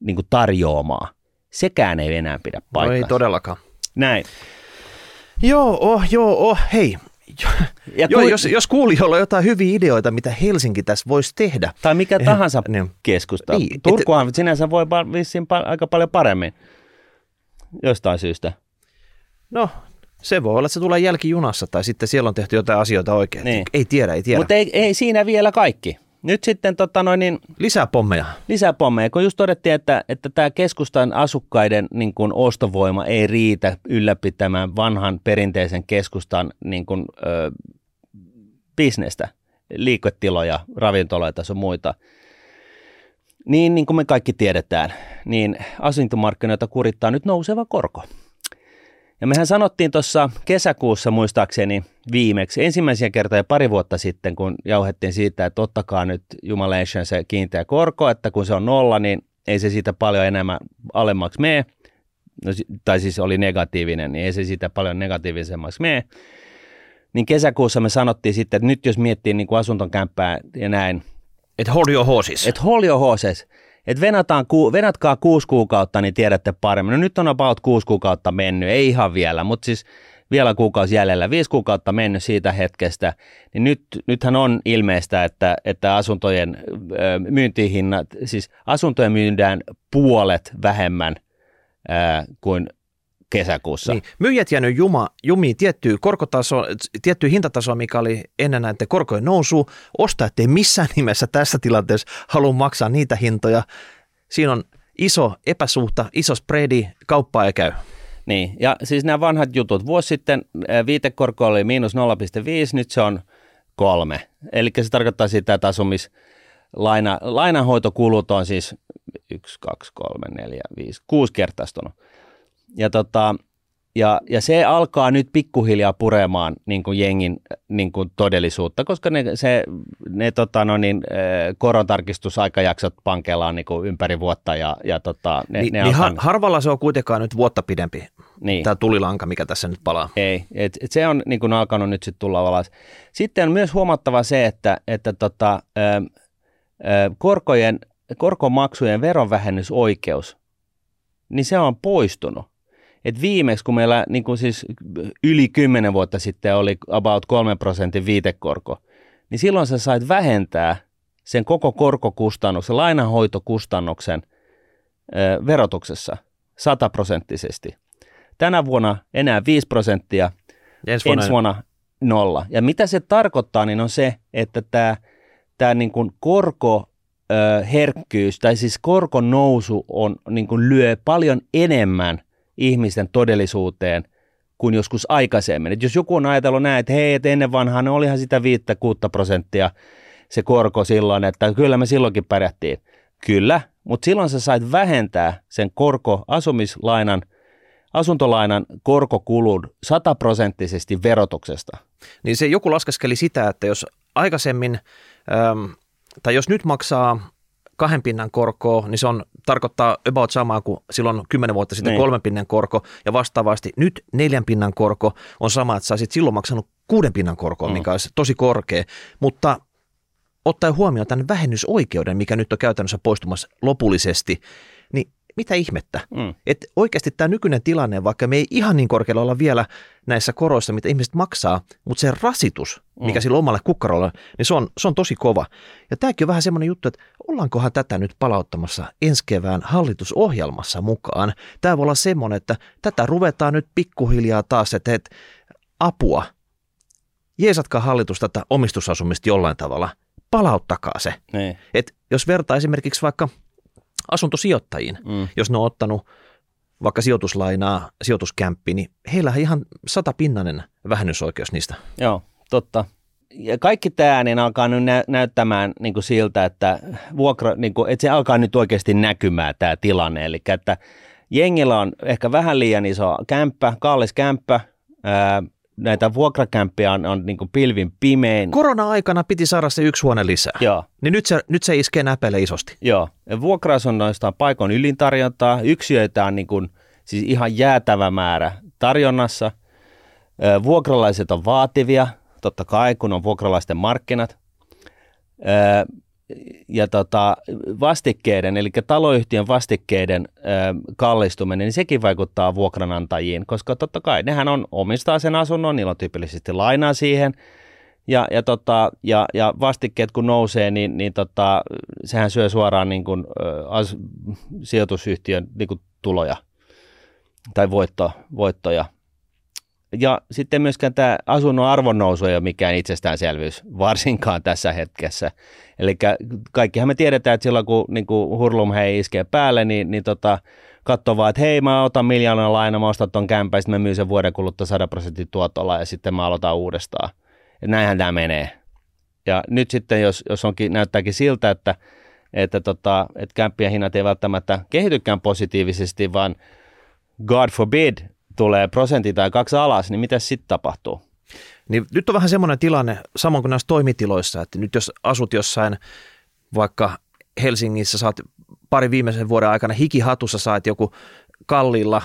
niin kuin tarjoamaa. Sekään ei enää pidä paikkaa. No ei todellakaan. Näin. Joo, oh, joo, oh, hei. Ja Joo, jos, jos kuulijoilla on jotain hyviä ideoita, mitä Helsinki tässä voisi tehdä. Tai mikä tahansa niin, keskusta. Niin, Turkuhan et, sinänsä voi vissiin aika paljon paremmin jostain syystä. No, se voi olla, että se tulee jälkijunassa tai sitten siellä on tehty jotain asioita oikein. Niin. Ei tiedä, ei tiedä. Mutta ei, ei siinä vielä kaikki. nyt sitten tota noin, niin, Lisää pommeja. lisää pommeja, kun just todettiin, että, että tämä keskustan asukkaiden niin kuin ostovoima ei riitä ylläpitämään vanhan perinteisen keskustan niin kuin, ö, bisnestä, liiketiloja, ravintoloita ja muita. Niin, niin kuin me kaikki tiedetään, niin asuntomarkkinoita kurittaa nyt nouseva korko. Ja mehän sanottiin tuossa kesäkuussa muistaakseni viimeksi, ensimmäisiä kertoja pari vuotta sitten, kun jauhettiin siitä, että ottakaa nyt jumalation se kiinteä korko, että kun se on nolla, niin ei se siitä paljon enemmän alemmaksi mene, no, tai siis oli negatiivinen, niin ei se siitä paljon negatiivisemmaksi mene. Niin kesäkuussa me sanottiin sitten, että nyt jos miettii niin kuin asuntokämppää ja näin, Et hold your horses. että hold your horses, että venataan, ku, venatkaa kuusi kuukautta, niin tiedätte paremmin. No nyt on about kuusi kuukautta mennyt, ei ihan vielä, mutta siis vielä kuukausi jäljellä, viisi kuukautta mennyt siitä hetkestä, niin nyt, nythän on ilmeistä, että, että asuntojen myyntihinnat, siis asuntoja myydään puolet vähemmän ö, kuin kesäkuussa. Niin, myyjät jäänyt juma, jumiin tiettyyn korkotaso, tiettyyn hintatasoon, mikä oli ennen näiden korkojen nousu. Ostajat ei missään nimessä tässä tilanteessa halua maksaa niitä hintoja. Siinä on iso epäsuhta, iso spreadi, kauppaa ei käy. Niin, ja siis nämä vanhat jutut. Vuosi sitten viitekorko oli miinus 0,5, nyt se on kolme. Eli se tarkoittaa sitä, että asumislaina, lainanhoitokulut on siis 1, 2, 3, 4, 5, 6 kertaistunut. Ja, tota, ja, ja se alkaa nyt pikkuhiljaa puremaan niin kuin jengin niin kuin todellisuutta, koska ne, se, ne tota, no niin, korontarkistusaikajaksot pankeilla on niin kuin ympäri vuotta ja, ja tota, ne, Ni, ne niin alkaa, har, harvalla se on kuitenkaan nyt vuotta pidempi, niin. tämä tulilanka, mikä tässä nyt palaa. Ei, et, et se on niin kuin alkanut nyt sitten tulla alas. Sitten on myös huomattava se, että, että tota, ö, ö, korkojen, korkomaksujen veronvähennysoikeus, niin se on poistunut. Et viimeksi, kun meillä niin kuin siis yli 10 vuotta sitten oli about 3 prosentin viitekorko, niin silloin sä sait vähentää sen koko korkokustannuksen, lainanhoitokustannuksen ö, verotuksessa sataprosenttisesti. Tänä vuonna enää 5 prosenttia, Ensi vuonna, ensi vuonna nolla. Ja mitä se tarkoittaa, niin on se, että tämä, tämä niin kuin korkoherkkyys, tai siis korkon nousu on, niin kuin lyö paljon enemmän ihmisten todellisuuteen kuin joskus aikaisemmin. Et jos joku on ajatellut näin, että hei, että ennen vanhaa ne olihan sitä 5-6 prosenttia se korko silloin, että kyllä me silloinkin pärjättiin. Kyllä, mutta silloin sä sait vähentää sen korko asumislainan, asuntolainan korkokulun sataprosenttisesti verotuksesta. niin se joku laskeskeli sitä, että jos aikaisemmin, äm, tai jos nyt maksaa kahden pinnan korkoa, niin se on, tarkoittaa about samaa kuin silloin kymmenen vuotta sitten Niin. kolmen pinnan korko, ja vastaavasti nyt neljän pinnan korko on sama, että sä olisit silloin maksanut kuuden pinnan korkoa, Mm. mikä olisi tosi korkea, mutta ottaen huomioon tämän vähennysoikeuden, mikä nyt on käytännössä poistumassa lopullisesti, niin mitä ihmettä? Mm. Että oikeasti tämä nykyinen tilanne, vaikka me ei ihan niin korkealla olla vielä näissä koroissa, mitä ihmiset maksaa, mutta se rasitus, mikä Mm. sillä omalle kukkarolla, niin se on, se on tosi kova. Ja tämäkin on vähän semmoinen juttu, että ollaankohan tätä nyt palauttamassa ensi kevään hallitusohjelmassa mukaan. Tämä voi olla semmoinen, että tätä ruvetaan nyt pikkuhiljaa taas, että et, apua, jeesatkaa hallitus tätä omistusasumista jollain tavalla, palauttakaa se. Niin. Et jos vertaa esimerkiksi vaikka asuntosijoittajiin, Mm. jos ne on ottanut vaikka sijoituslainaa, sijoituskämppi, niin heillähän ihan satapinnainen vähennysoikeus niistä. Joo, totta. Ja kaikki tämä niin alkaa nyt nä- näyttämään niin kuin siltä, että, vuokra, niin kuin, että se alkaa nyt oikeasti näkymään tämä tilanne. Eli että jengillä on ehkä vähän liian iso kämppä, kallis kämppä, ää, näitä vuokrakämppiä on, on niin pilvin pimein. Korona-aikana piti saada se yksi huone lisää. Joo, Niin nyt se, nyt se iskee näpeille isosti. joo. Ja Vuokra-asunnoista on paikon ylintarjontaa, yksiöitä on niin kuin, siis ihan jäätävä määrä tarjonnassa. Vuokralaiset on vaativia, totta kai, kun on vuokralaisten markkinat. Ja tota, vastikkeiden, eli taloyhtiön vastikkeiden ö, kallistuminen, niin sekin vaikuttaa vuokranantajiin, koska totta kai nehän on, omistaa sen asunnon, niillä on tyypillisesti lainaa siihen, ja, ja, tota, ja, ja vastikkeet kun nousee, niin, niin tota, sehän syö suoraan niin kuin, ö, as, sijoitusyhtiön niin kuin tuloja tai voitto, voittoja. Ja sitten myöskään tämä asunnon arvonnousu ei ole mikään itsestäänselvyys, varsinkaan tässä hetkessä. Eli kaikkihan me tiedetään, että silloin kun niin kuin hurlum hei iskee päälle, niin, niin tota, katsoo vaan, että hei mä otan miljoonan laina, mä ostan ton kämpän, sitten mä myyn sen vuoden kuluttua 100 prosentin tuotolla ja sitten mä aloitan uudestaan. Et näinhän tämä menee. Ja nyt sitten, jos, jos onkin, näyttääkin siltä, että, että, tota, että kämppien hinnat ei välttämättä kehitykään positiivisesti, vaan God forbid, tulee prosentti tai kaksi alas, niin mitä sitten tapahtuu? Niin nyt on vähän semmoinen tilanne, samoin kuin näissä toimitiloissa, että nyt jos asut jossain vaikka Helsingissä, saat pari viimeisen vuoden aikana hikihatussa saat joku kalliilla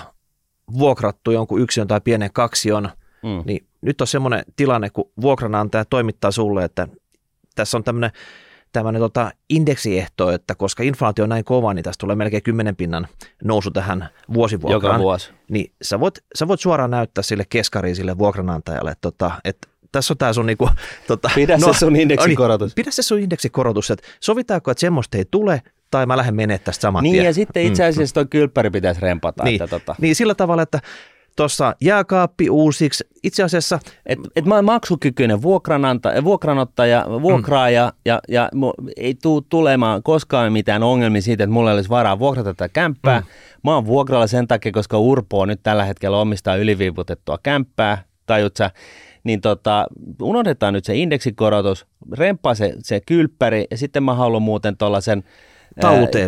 vuokrattu jonkun yksilön tai pienen kaksion, mm. niin nyt on semmoinen tilanne, kun vuokranantaja toimittaa sulle, että tässä on tämmöinen tämmöinen tota indeksiehto, että koska inflaatio on näin kova, niin tästä tulee melkein 10 pinnan nousu tähän vuosivuokraan. Joka vuosi. Niin sä voit, sä voit suoraan näyttää sille keskariin, sille vuokranantajalle, että, tota, että tässä on tämä sun niinku, tota, Pidä no, se sun indeksikorotus. Niin, pidä se sun indeksikorotus, että sovitaanko, että semmoista ei tule, tai mä lähden menee tästä saman Niin tien. ja sitten itse mm. asiassa toi kylppäri pitäisi rempata. Niin, että tota. niin sillä tavalla, että tuossa jääkaappi uusiksi. Itse asiassa... Et, et mä oon maksukykyinen vuokrananta, vuokranottaja, vuokraaja mm. ja, ja ei tule tulemaan koskaan mitään ongelmia siitä, että mulla olisi varaa vuokrata tätä kämppää. Mm. Mä oon vuokralla sen takia, koska Urpo nyt tällä hetkellä omistaa yliviivutettua kämppää, tajut sä? Niin tota, unohdetaan nyt se indeksikorotus, remppaa se, se kylppäri ja sitten mä haluan muuten tuollaisen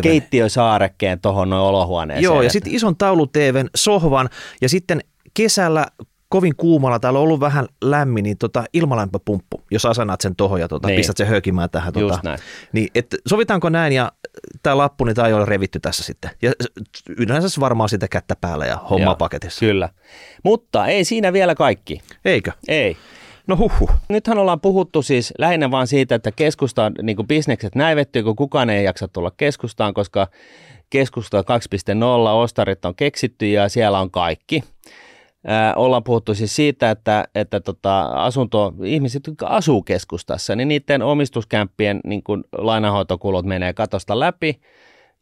keittiösaarekkeen tuohon noin olohuoneeseen. Joo, ja sitten ison tauluteven, sohvan ja sitten kesällä kovin kuumalla, täällä on ollut vähän lämmin, niin tota, ilmalämpöpumppu, jos asennaat sen tuohon ja tota, niin. pistät sen hökimään tähän. Tota, Just näin. Niin, et, sovitaanko näin ja tämä lappu, niin tämä ei ole revitty tässä sitten. Ja yleensä varmaan sitä kättä päällä ja homma Joo, paketissa. Kyllä. Mutta ei siinä vielä kaikki. Eikö? Ei. No huhu. Nythän ollaan puhuttu siis lähinnä vaan siitä, että keskustaan niin kuin bisnekset näivettyy, kun kukaan ei jaksa tulla keskustaan, koska keskusta 2.0, ostarit on keksitty ja siellä on kaikki. Ää, ollaan puhuttu siis siitä, että, että tota, asunto, ihmiset, jotka asuu keskustassa, niin niiden omistuskämppien niin lainahoitokulut menee katosta läpi –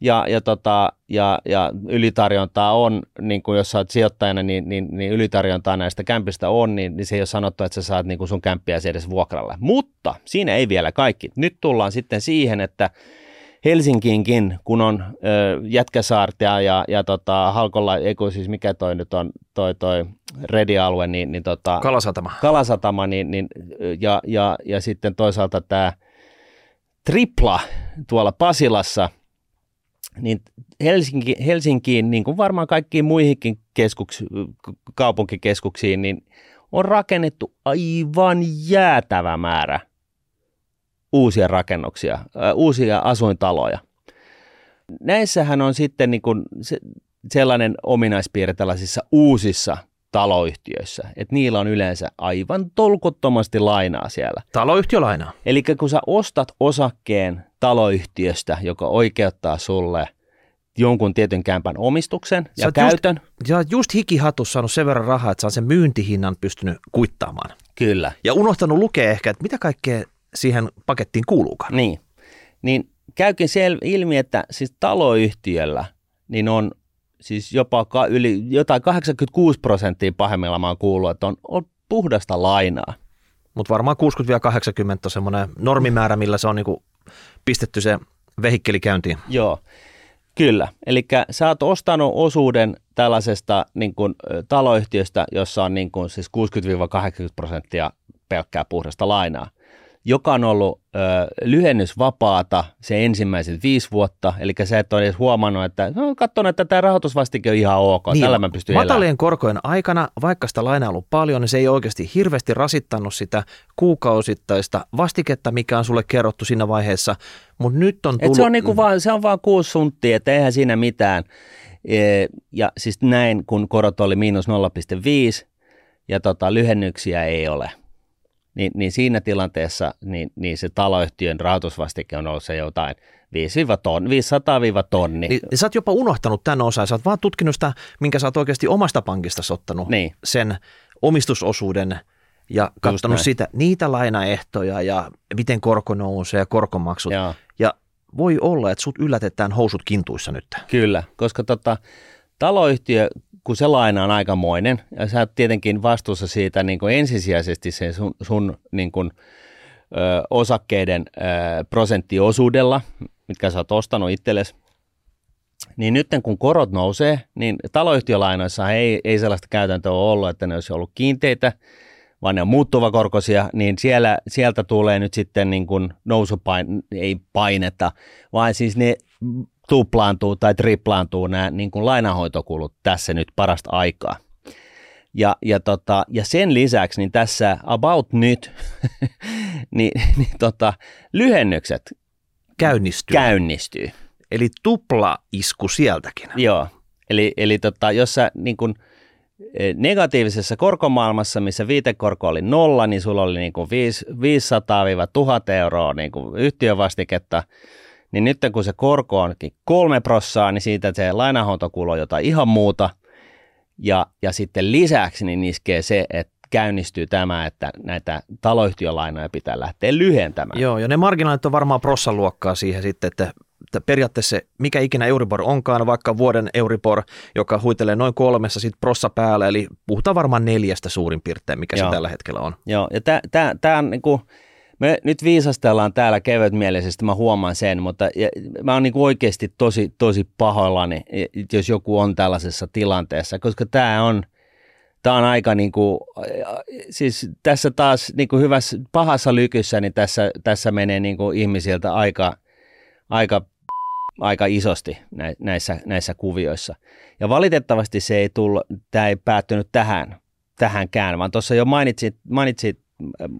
ja, ja, tota, ja, ja ylitarjontaa on, niin kuin jos sä oot sijoittajana, niin, niin, niin ylitarjontaa näistä kämpistä on, niin, niin se ei ole sanottu, että sä saat niin kuin sun kämppiä edes vuokralle. Mutta siinä ei vielä kaikki. Nyt tullaan sitten siihen, että Helsinkiinkin, kun on ö, Jätkäsaartia ja, ja tota, Halkolla, ei siis mikä toi nyt on, toi, toi Redi-alue, niin, niin tota, Kalasatama, Kalasatama niin, niin, ja, ja, ja sitten toisaalta tämä Tripla tuolla Pasilassa – niin Helsinki, Helsinkiin, niin kuin varmaan kaikkiin muihinkin keskuks, kaupunkikeskuksiin, niin on rakennettu aivan jäätävä määrä uusia rakennuksia, uusia asuintaloja. Näissähän on sitten niin kuin se, sellainen ominaispiirre tällaisissa uusissa taloyhtiöissä, että niillä on yleensä aivan tolkottomasti lainaa siellä. Taloyhtiölainaa. Eli kun sä ostat osakkeen taloyhtiöstä, joka oikeuttaa sulle jonkun tietyn kämpän omistuksen ja käytön. Just, ja just hikihatus saanut sen verran rahaa, että sä sen myyntihinnan pystynyt kuittaamaan. Kyllä. Ja unohtanut lukea ehkä, että mitä kaikkea siihen pakettiin kuuluukaan. Niin, niin käykin sel- ilmi, että siis taloyhtiöllä niin on siis jopa ka- yli jotain 86 prosenttia pahimmillaan mä kuullut, että on, on puhdasta lainaa. Mutta varmaan 60-80 on semmoinen normimäärä, millä se on niinku pistetty se vehikkeli käyntiin. Joo, kyllä. Eli sä oot ostanut osuuden tällaisesta niin kun, taloyhtiöstä, jossa on niin kun, siis 60-80 prosenttia pelkkää puhdasta lainaa joka on ollut ö, lyhennysvapaata se ensimmäiset viisi vuotta, eli sä et ole edes huomannut, että no, katson, että tämä rahoitusvastike on ihan ok, niin, tällä mä pystyn Matalien elämään. korkojen aikana, vaikka sitä lainaa on ollut paljon, niin se ei oikeasti hirveästi rasittanut sitä kuukausittaista vastiketta, mikä on sulle kerrottu siinä vaiheessa, mutta nyt on tullut... Et se, on niinku vaan, se on vaan kuusi sunttia, että eihän siinä mitään. E, ja siis näin, kun korot oli miinus 0,5 ja tota, lyhennyksiä ei ole – niin, niin siinä tilanteessa niin, niin se taloyhtiön rahoitusvastike on ollut se jotain 500 tonni. Niin, niin sä oot jopa unohtanut tämän osan, sä oot vaan tutkinut sitä, minkä sä oot oikeasti omasta pankista ottanut niin. sen omistusosuuden ja katsonut sitä, niitä lainaehtoja ja miten korko nousee ja korkomaksut. Joo. Ja voi olla, että sut yllätetään housut kintuissa nyt. Kyllä, koska tota, taloyhtiö kun se laina on aikamoinen, ja sä oot tietenkin vastuussa siitä niin kuin ensisijaisesti sen sun, sun niin kuin, ö, osakkeiden ö, prosenttiosuudella, mitkä sä oot ostanut itsellesi, niin nyt kun korot nousee, niin taloyhtiölainoissa ei, ei sellaista käytäntöä ole ollut, että ne olisi ollut kiinteitä, vaan ne on muuttuvakorkoisia, niin siellä, sieltä tulee nyt sitten niin kuin nousupain, ei painetta, vaan siis ne tuplaantuu tai triplaantuu nämä niin kuin lainahoitokulut tässä nyt parasta aikaa. Ja, ja, tota, ja sen lisäksi niin tässä About nyt *laughs* niin, niin tota, lyhennykset Käynnistyy. käynnistyy. Eli tupla isku sieltäkin. Joo, eli, eli tota, jos sä niin kun, eh, negatiivisessa korkomaailmassa, missä viitekorko oli nolla, niin sulla oli niin kuin 500-1000 euroa niin yhtiövastiketta, niin nyt kun se korko onkin kolme prossaa, niin siitä se lainahontokulo on jotain ihan muuta. Ja, ja sitten lisäksi niin iskee se, että käynnistyy tämä, että näitä taloyhtiölainoja pitää lähteä lyhentämään. Joo, ja ne marginaalit on varmaan prossan luokkaa siihen sitten, että että periaatteessa mikä ikinä Euribor onkaan, vaikka vuoden Euribor, joka huitelee noin kolmessa sit prossa päällä, eli puhutaan varmaan neljästä suurin piirtein, mikä Joo. se tällä hetkellä on. Joo, ja tämä on niinku, me nyt viisastellaan täällä kevytmielisesti, mä huomaan sen, mutta mä oon niinku oikeasti tosi, tosi pahoillani, jos joku on tällaisessa tilanteessa, koska tämä on, tämä on aika niin kuin, siis tässä taas niin kuin hyvässä, pahassa lykyssä, niin tässä, tässä menee niin kuin ihmisiltä aika, aika aika isosti näissä, näissä kuvioissa. Ja valitettavasti se ei tullut, tämä ei päättynyt tähän, tähänkään, vaan tuossa jo mainitsit, mainitsit,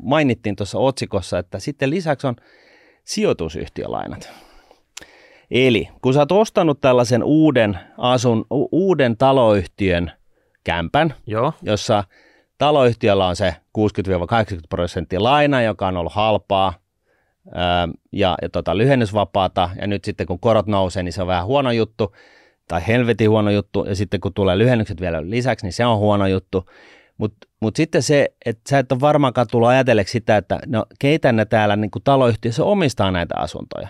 mainittiin tuossa otsikossa, että sitten lisäksi on sijoitusyhtiölainat. Eli kun sä oot ostanut tällaisen uuden asun, uuden taloyhtiön kämpän, Joo. jossa taloyhtiöllä on se 60-80 prosenttia laina, joka on ollut halpaa, ja, ja tota, lyhennysvapaata, ja nyt sitten kun korot nousee, niin se on vähän huono juttu, tai helvetin huono juttu, ja sitten kun tulee lyhennykset vielä lisäksi, niin se on huono juttu. Mutta mut sitten se, että sä et ole varmaankaan tullut ajatelleeksi sitä, että no keitä ne täällä niin taloyhtiössä omistaa näitä asuntoja.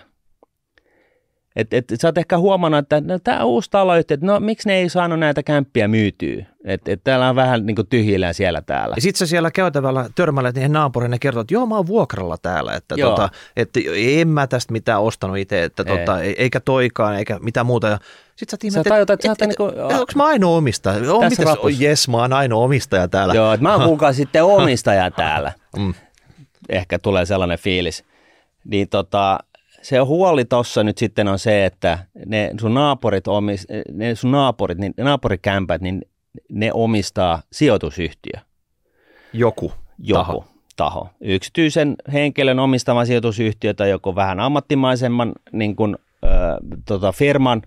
Et, et, sä oot ehkä huomannut, että no, tämä uusi taloyhtiö, no miksi ne ei saanut näitä kämppiä myytyä? Et, et täällä on vähän niin tyhjillä siellä täällä. Ja sit sä siellä käytävällä törmällä niihin naapuriin ja kertoo, että joo mä oon vuokralla täällä, että, tota, että en mä tästä mitään ostanut itse, että ei. tota, e- eikä toikaan eikä mitään muuta. Ja sit sä tiimet, että, että, että, että, niinku, onko mä ainoa omistaja? Oh, mites, oh, jes, mä oon ainoa omistaja täällä. Joo, että mä oon *laughs* kukaan sitten omistaja täällä. Mm. Ehkä tulee sellainen fiilis. Niin tota, se huoli tuossa nyt sitten on se, että ne sun naapurit, omis, ne sun naapurit, niin naapurikämpät, niin ne omistaa sijoitusyhtiö. Joku, Joku taho. taho. Yksityisen henkilön omistama sijoitusyhtiö tai joko vähän ammattimaisemman niin kuin, äh, tota, firman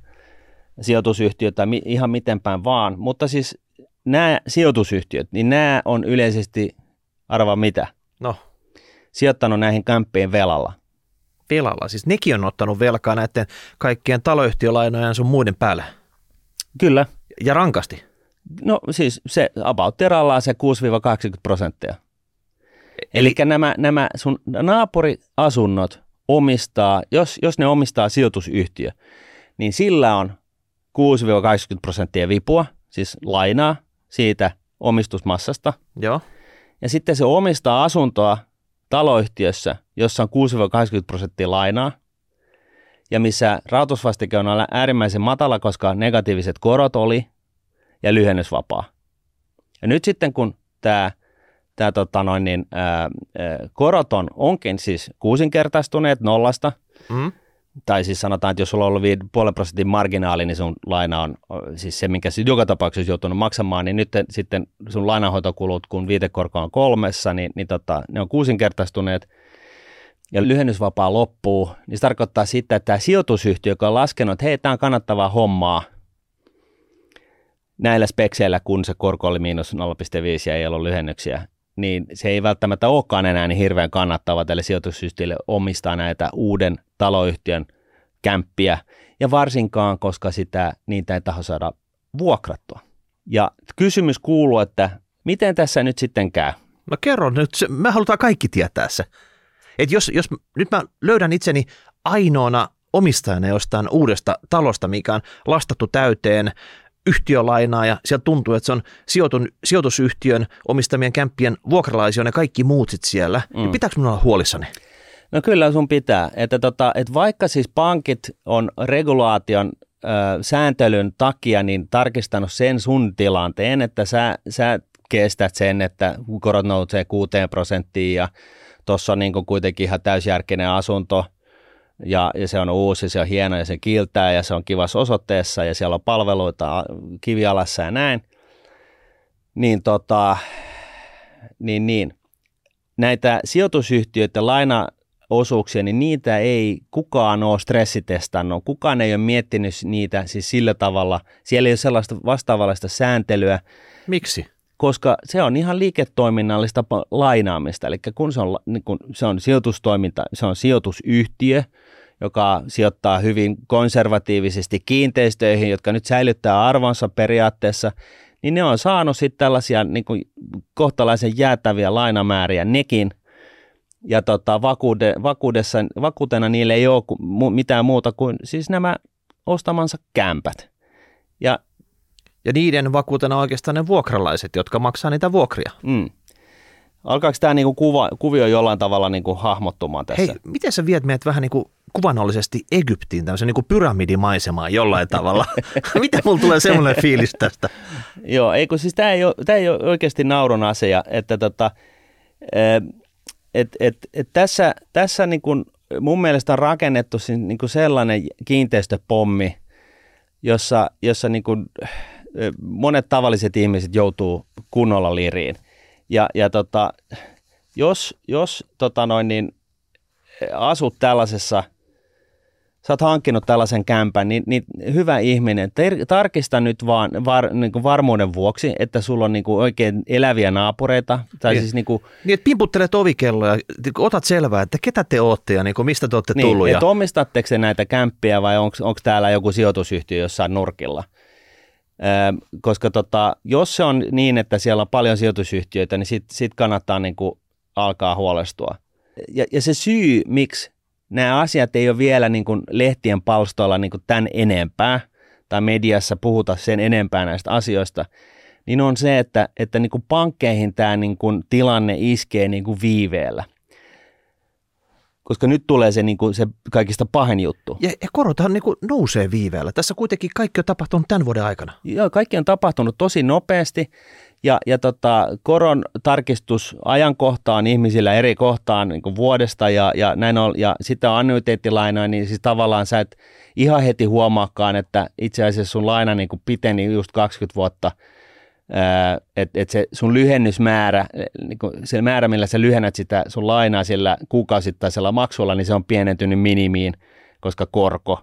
sijoitusyhtiö tai mi, ihan miten päin vaan. Mutta siis nämä sijoitusyhtiöt, niin nämä on yleisesti, arva mitä? No. Sijoittanut näihin kämppiin velalla velalla. Siis nekin on ottanut velkaa näiden kaikkien taloyhtiölainojen sun muiden päälle. Kyllä. Ja rankasti. No siis se about terallaan se 6-80 prosenttia. Eli nämä, nämä sun naapuriasunnot omistaa, jos, jos ne omistaa sijoitusyhtiö, niin sillä on 6-80 prosenttia vipua, siis lainaa siitä omistusmassasta. Joo. Ja sitten se omistaa asuntoa taloyhtiössä, jossa on 6-80 prosenttia lainaa, ja missä rahoitusvastike on äärimmäisen matala, koska negatiiviset korot oli ja lyhennysvapaa. Ja nyt sitten kun tämä tämä tota noin, niin, ää, korot on, onkin siis kuusinkertaistuneet nollasta, mm tai siis sanotaan, että jos sulla on ollut 5,5 prosentin marginaali, niin sun laina on siis se, minkä joka tapauksessa joutunut maksamaan, niin nyt sitten sun lainanhoitokulut, kun viitekorko on kolmessa, niin, niin tota, ne on kuusinkertaistuneet. Ja lyhennysvapaa loppuu, niin se tarkoittaa sitä, että tämä sijoitusyhtiö, joka on laskenut, että hei, tämä on kannattavaa hommaa näillä spekseillä, kun se korko oli miinus 0,5 ja ei ollut lyhennyksiä, niin se ei välttämättä olekaan enää niin hirveän kannattava tälle sijoitusyhtiölle omistaa näitä uuden taloyhtiön kämppiä, ja varsinkaan, koska sitä niitä ei taho saada vuokrattua. Ja kysymys kuuluu, että miten tässä nyt sitten käy? No kerro nyt, me halutaan kaikki tietää se. Että jos, jos nyt mä löydän itseni ainoana omistajana jostain uudesta talosta, mikä on lastattu täyteen yhtiölainaa ja sieltä tuntuu, että se on sijoitun, sijoitusyhtiön omistamien kämppien vuokralaisia ja kaikki muut sit siellä. Mm. Niin pitääkö minulla olla huolissani? No kyllä sun pitää. Että, tota, että vaikka siis pankit on regulaation ö, sääntelyn takia niin tarkistanut sen sun tilanteen, että sä, sä kestät sen, että korot nousee 6 prosenttiin ja tuossa on niin kuitenkin ihan täysjärkinen asunto ja, ja se on uusi, se on hieno ja se kiiltää ja se on kivassa osoitteessa ja siellä on palveluita kivialassa ja näin, niin, tota, niin, niin. Näitä sijoitusyhtiöiden laina osuuksia, niin niitä ei kukaan ole stressitestannut, kukaan ei ole miettinyt niitä siis sillä tavalla, siellä ei ole sellaista vastaavallista sääntelyä. Miksi? Koska se on ihan liiketoiminnallista lainaamista, eli kun se on, niin kun se on sijoitustoiminta, se on sijoitusyhtiö, joka sijoittaa hyvin konservatiivisesti kiinteistöihin, jotka nyt säilyttää arvonsa periaatteessa, niin ne on saanut sitten tällaisia niin kuin kohtalaisen jäätäviä lainamääriä nekin, ja tota, vakuude, vakuudessa, vakuutena niille ei ole mitään muuta kuin siis nämä ostamansa kämpät. Ja, ja niiden vakuutena oikeastaan ne vuokralaiset, jotka maksaa niitä vuokria. Mm. Alkaako tämä niinku kuva, kuvio jollain tavalla niinku hahmottumaan tässä? Hei, miten sä viet meidät vähän niinku kuvannollisesti Egyptiin, tämmöisen niinku pyramidimaisemaan jollain *laughs* tavalla? miten mulla tulee semmoinen fiilis tästä? *laughs* Joo, ei kun siis tämä ei, ole, ei ole oikeasti naurun asia, että tota, et, et, et tässä, tässä niin kuin mun mielestä on rakennettu niin kuin sellainen kiinteistöpommi, jossa, jossa niin kuin monet tavalliset ihmiset joutuu kunnolla liriin. Ja, ja tota, jos, jos tota noin, niin asut tällaisessa – sä oot hankkinut tällaisen kämpän, niin, niin hyvä ihminen, ter- tarkista nyt vaan var, niin kuin varmuuden vuoksi, että sulla on niin kuin oikein eläviä naapureita. Tai niin, siis niin, kuin, niin että pimputtelet ovikelloja, otat selvää, että ketä te ootte ja niin kuin mistä te olette niin, tullut. Että omistatteko te näitä kämppiä vai onko täällä joku sijoitusyhtiö jossain nurkilla? Ö, koska tota, jos se on niin, että siellä on paljon sijoitusyhtiöitä, niin sitten sit kannattaa niin kuin alkaa huolestua. Ja, ja se syy, miksi nämä asiat ei ole vielä niin kuin lehtien palstoilla niin kuin tämän enempää tai mediassa puhuta sen enempää näistä asioista, niin on se, että, että niin kuin pankkeihin tämä niin kuin tilanne iskee niin kuin viiveellä. Koska nyt tulee se, niin kuin se kaikista pahin juttu. Ja, ja korothan niin kuin nousee viiveellä. Tässä kuitenkin kaikki on tapahtunut tämän vuoden aikana. Joo, kaikki on tapahtunut tosi nopeasti. Ja, ja tota, koron tarkistusajankohta on ihmisillä eri kohtaan niin vuodesta ja, ja, näin on, ja sitten on annuiteettilainoja, niin siis tavallaan sä et ihan heti huomaakaan, että itse asiassa sun laina niin kuin piteni just 20 vuotta, että et se sun lyhennysmäärä, se määrä, millä sä lyhennät sitä sun lainaa sillä kuukausittaisella maksulla, niin se on pienentynyt minimiin, koska korko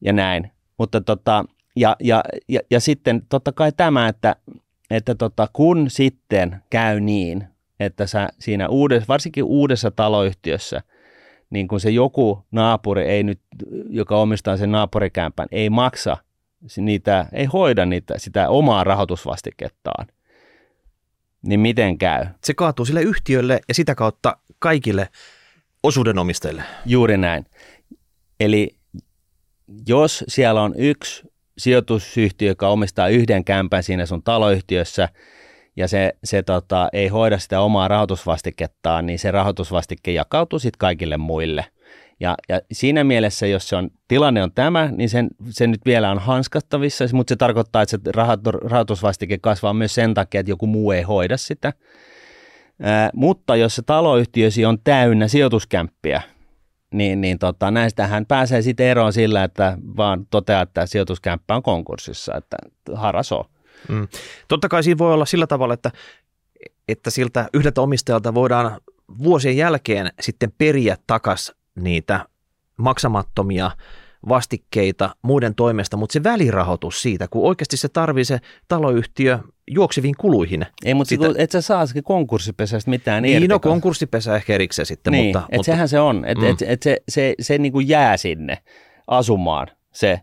ja näin. Mutta tota, ja, ja, ja, ja sitten totta kai tämä, että että tota, kun sitten käy niin, että sä siinä uudessa, varsinkin uudessa taloyhtiössä, niin kun se joku naapuri ei nyt, joka omistaa sen naapurikämpän, ei maksa niitä, ei hoida niitä, sitä omaa rahoitusvastikettaan, niin miten käy? Se kaatuu sille yhtiölle ja sitä kautta kaikille osuudenomistajille. Juuri näin. Eli jos siellä on yksi sijoitusyhtiö, joka omistaa yhden kämpän siinä sun taloyhtiössä, ja se, se tota, ei hoida sitä omaa rahoitusvastikettaan, niin se rahoitusvastike jakautuu sitten kaikille muille. Ja, ja siinä mielessä, jos se on, tilanne on tämä, niin sen, se nyt vielä on hanskattavissa, mutta se tarkoittaa, että se rahoitusvastike kasvaa myös sen takia, että joku muu ei hoida sitä. Ää, mutta jos se taloyhtiösi on täynnä sijoituskämppiä, niin, niin tota, näistähän pääsee sitten eroon sillä, että vaan toteaa, että sijoituskämppä on konkurssissa, että haras on. Mm. Totta kai siinä voi olla sillä tavalla, että, että siltä yhdeltä omistajalta voidaan vuosien jälkeen sitten periä takas niitä maksamattomia vastikkeita muiden toimesta, mutta se välirahoitus siitä, kun oikeasti se tarvii se taloyhtiö juokseviin kuluihin. Ei, mutta sitä... et sä saa konkurssipesästä mitään niin, irti. no konkurssipesä ehkä erikseen sitten. Niin, mutta, et mutta... sehän se on, että mm. et, et se, se, se niin kuin jää sinne asumaan se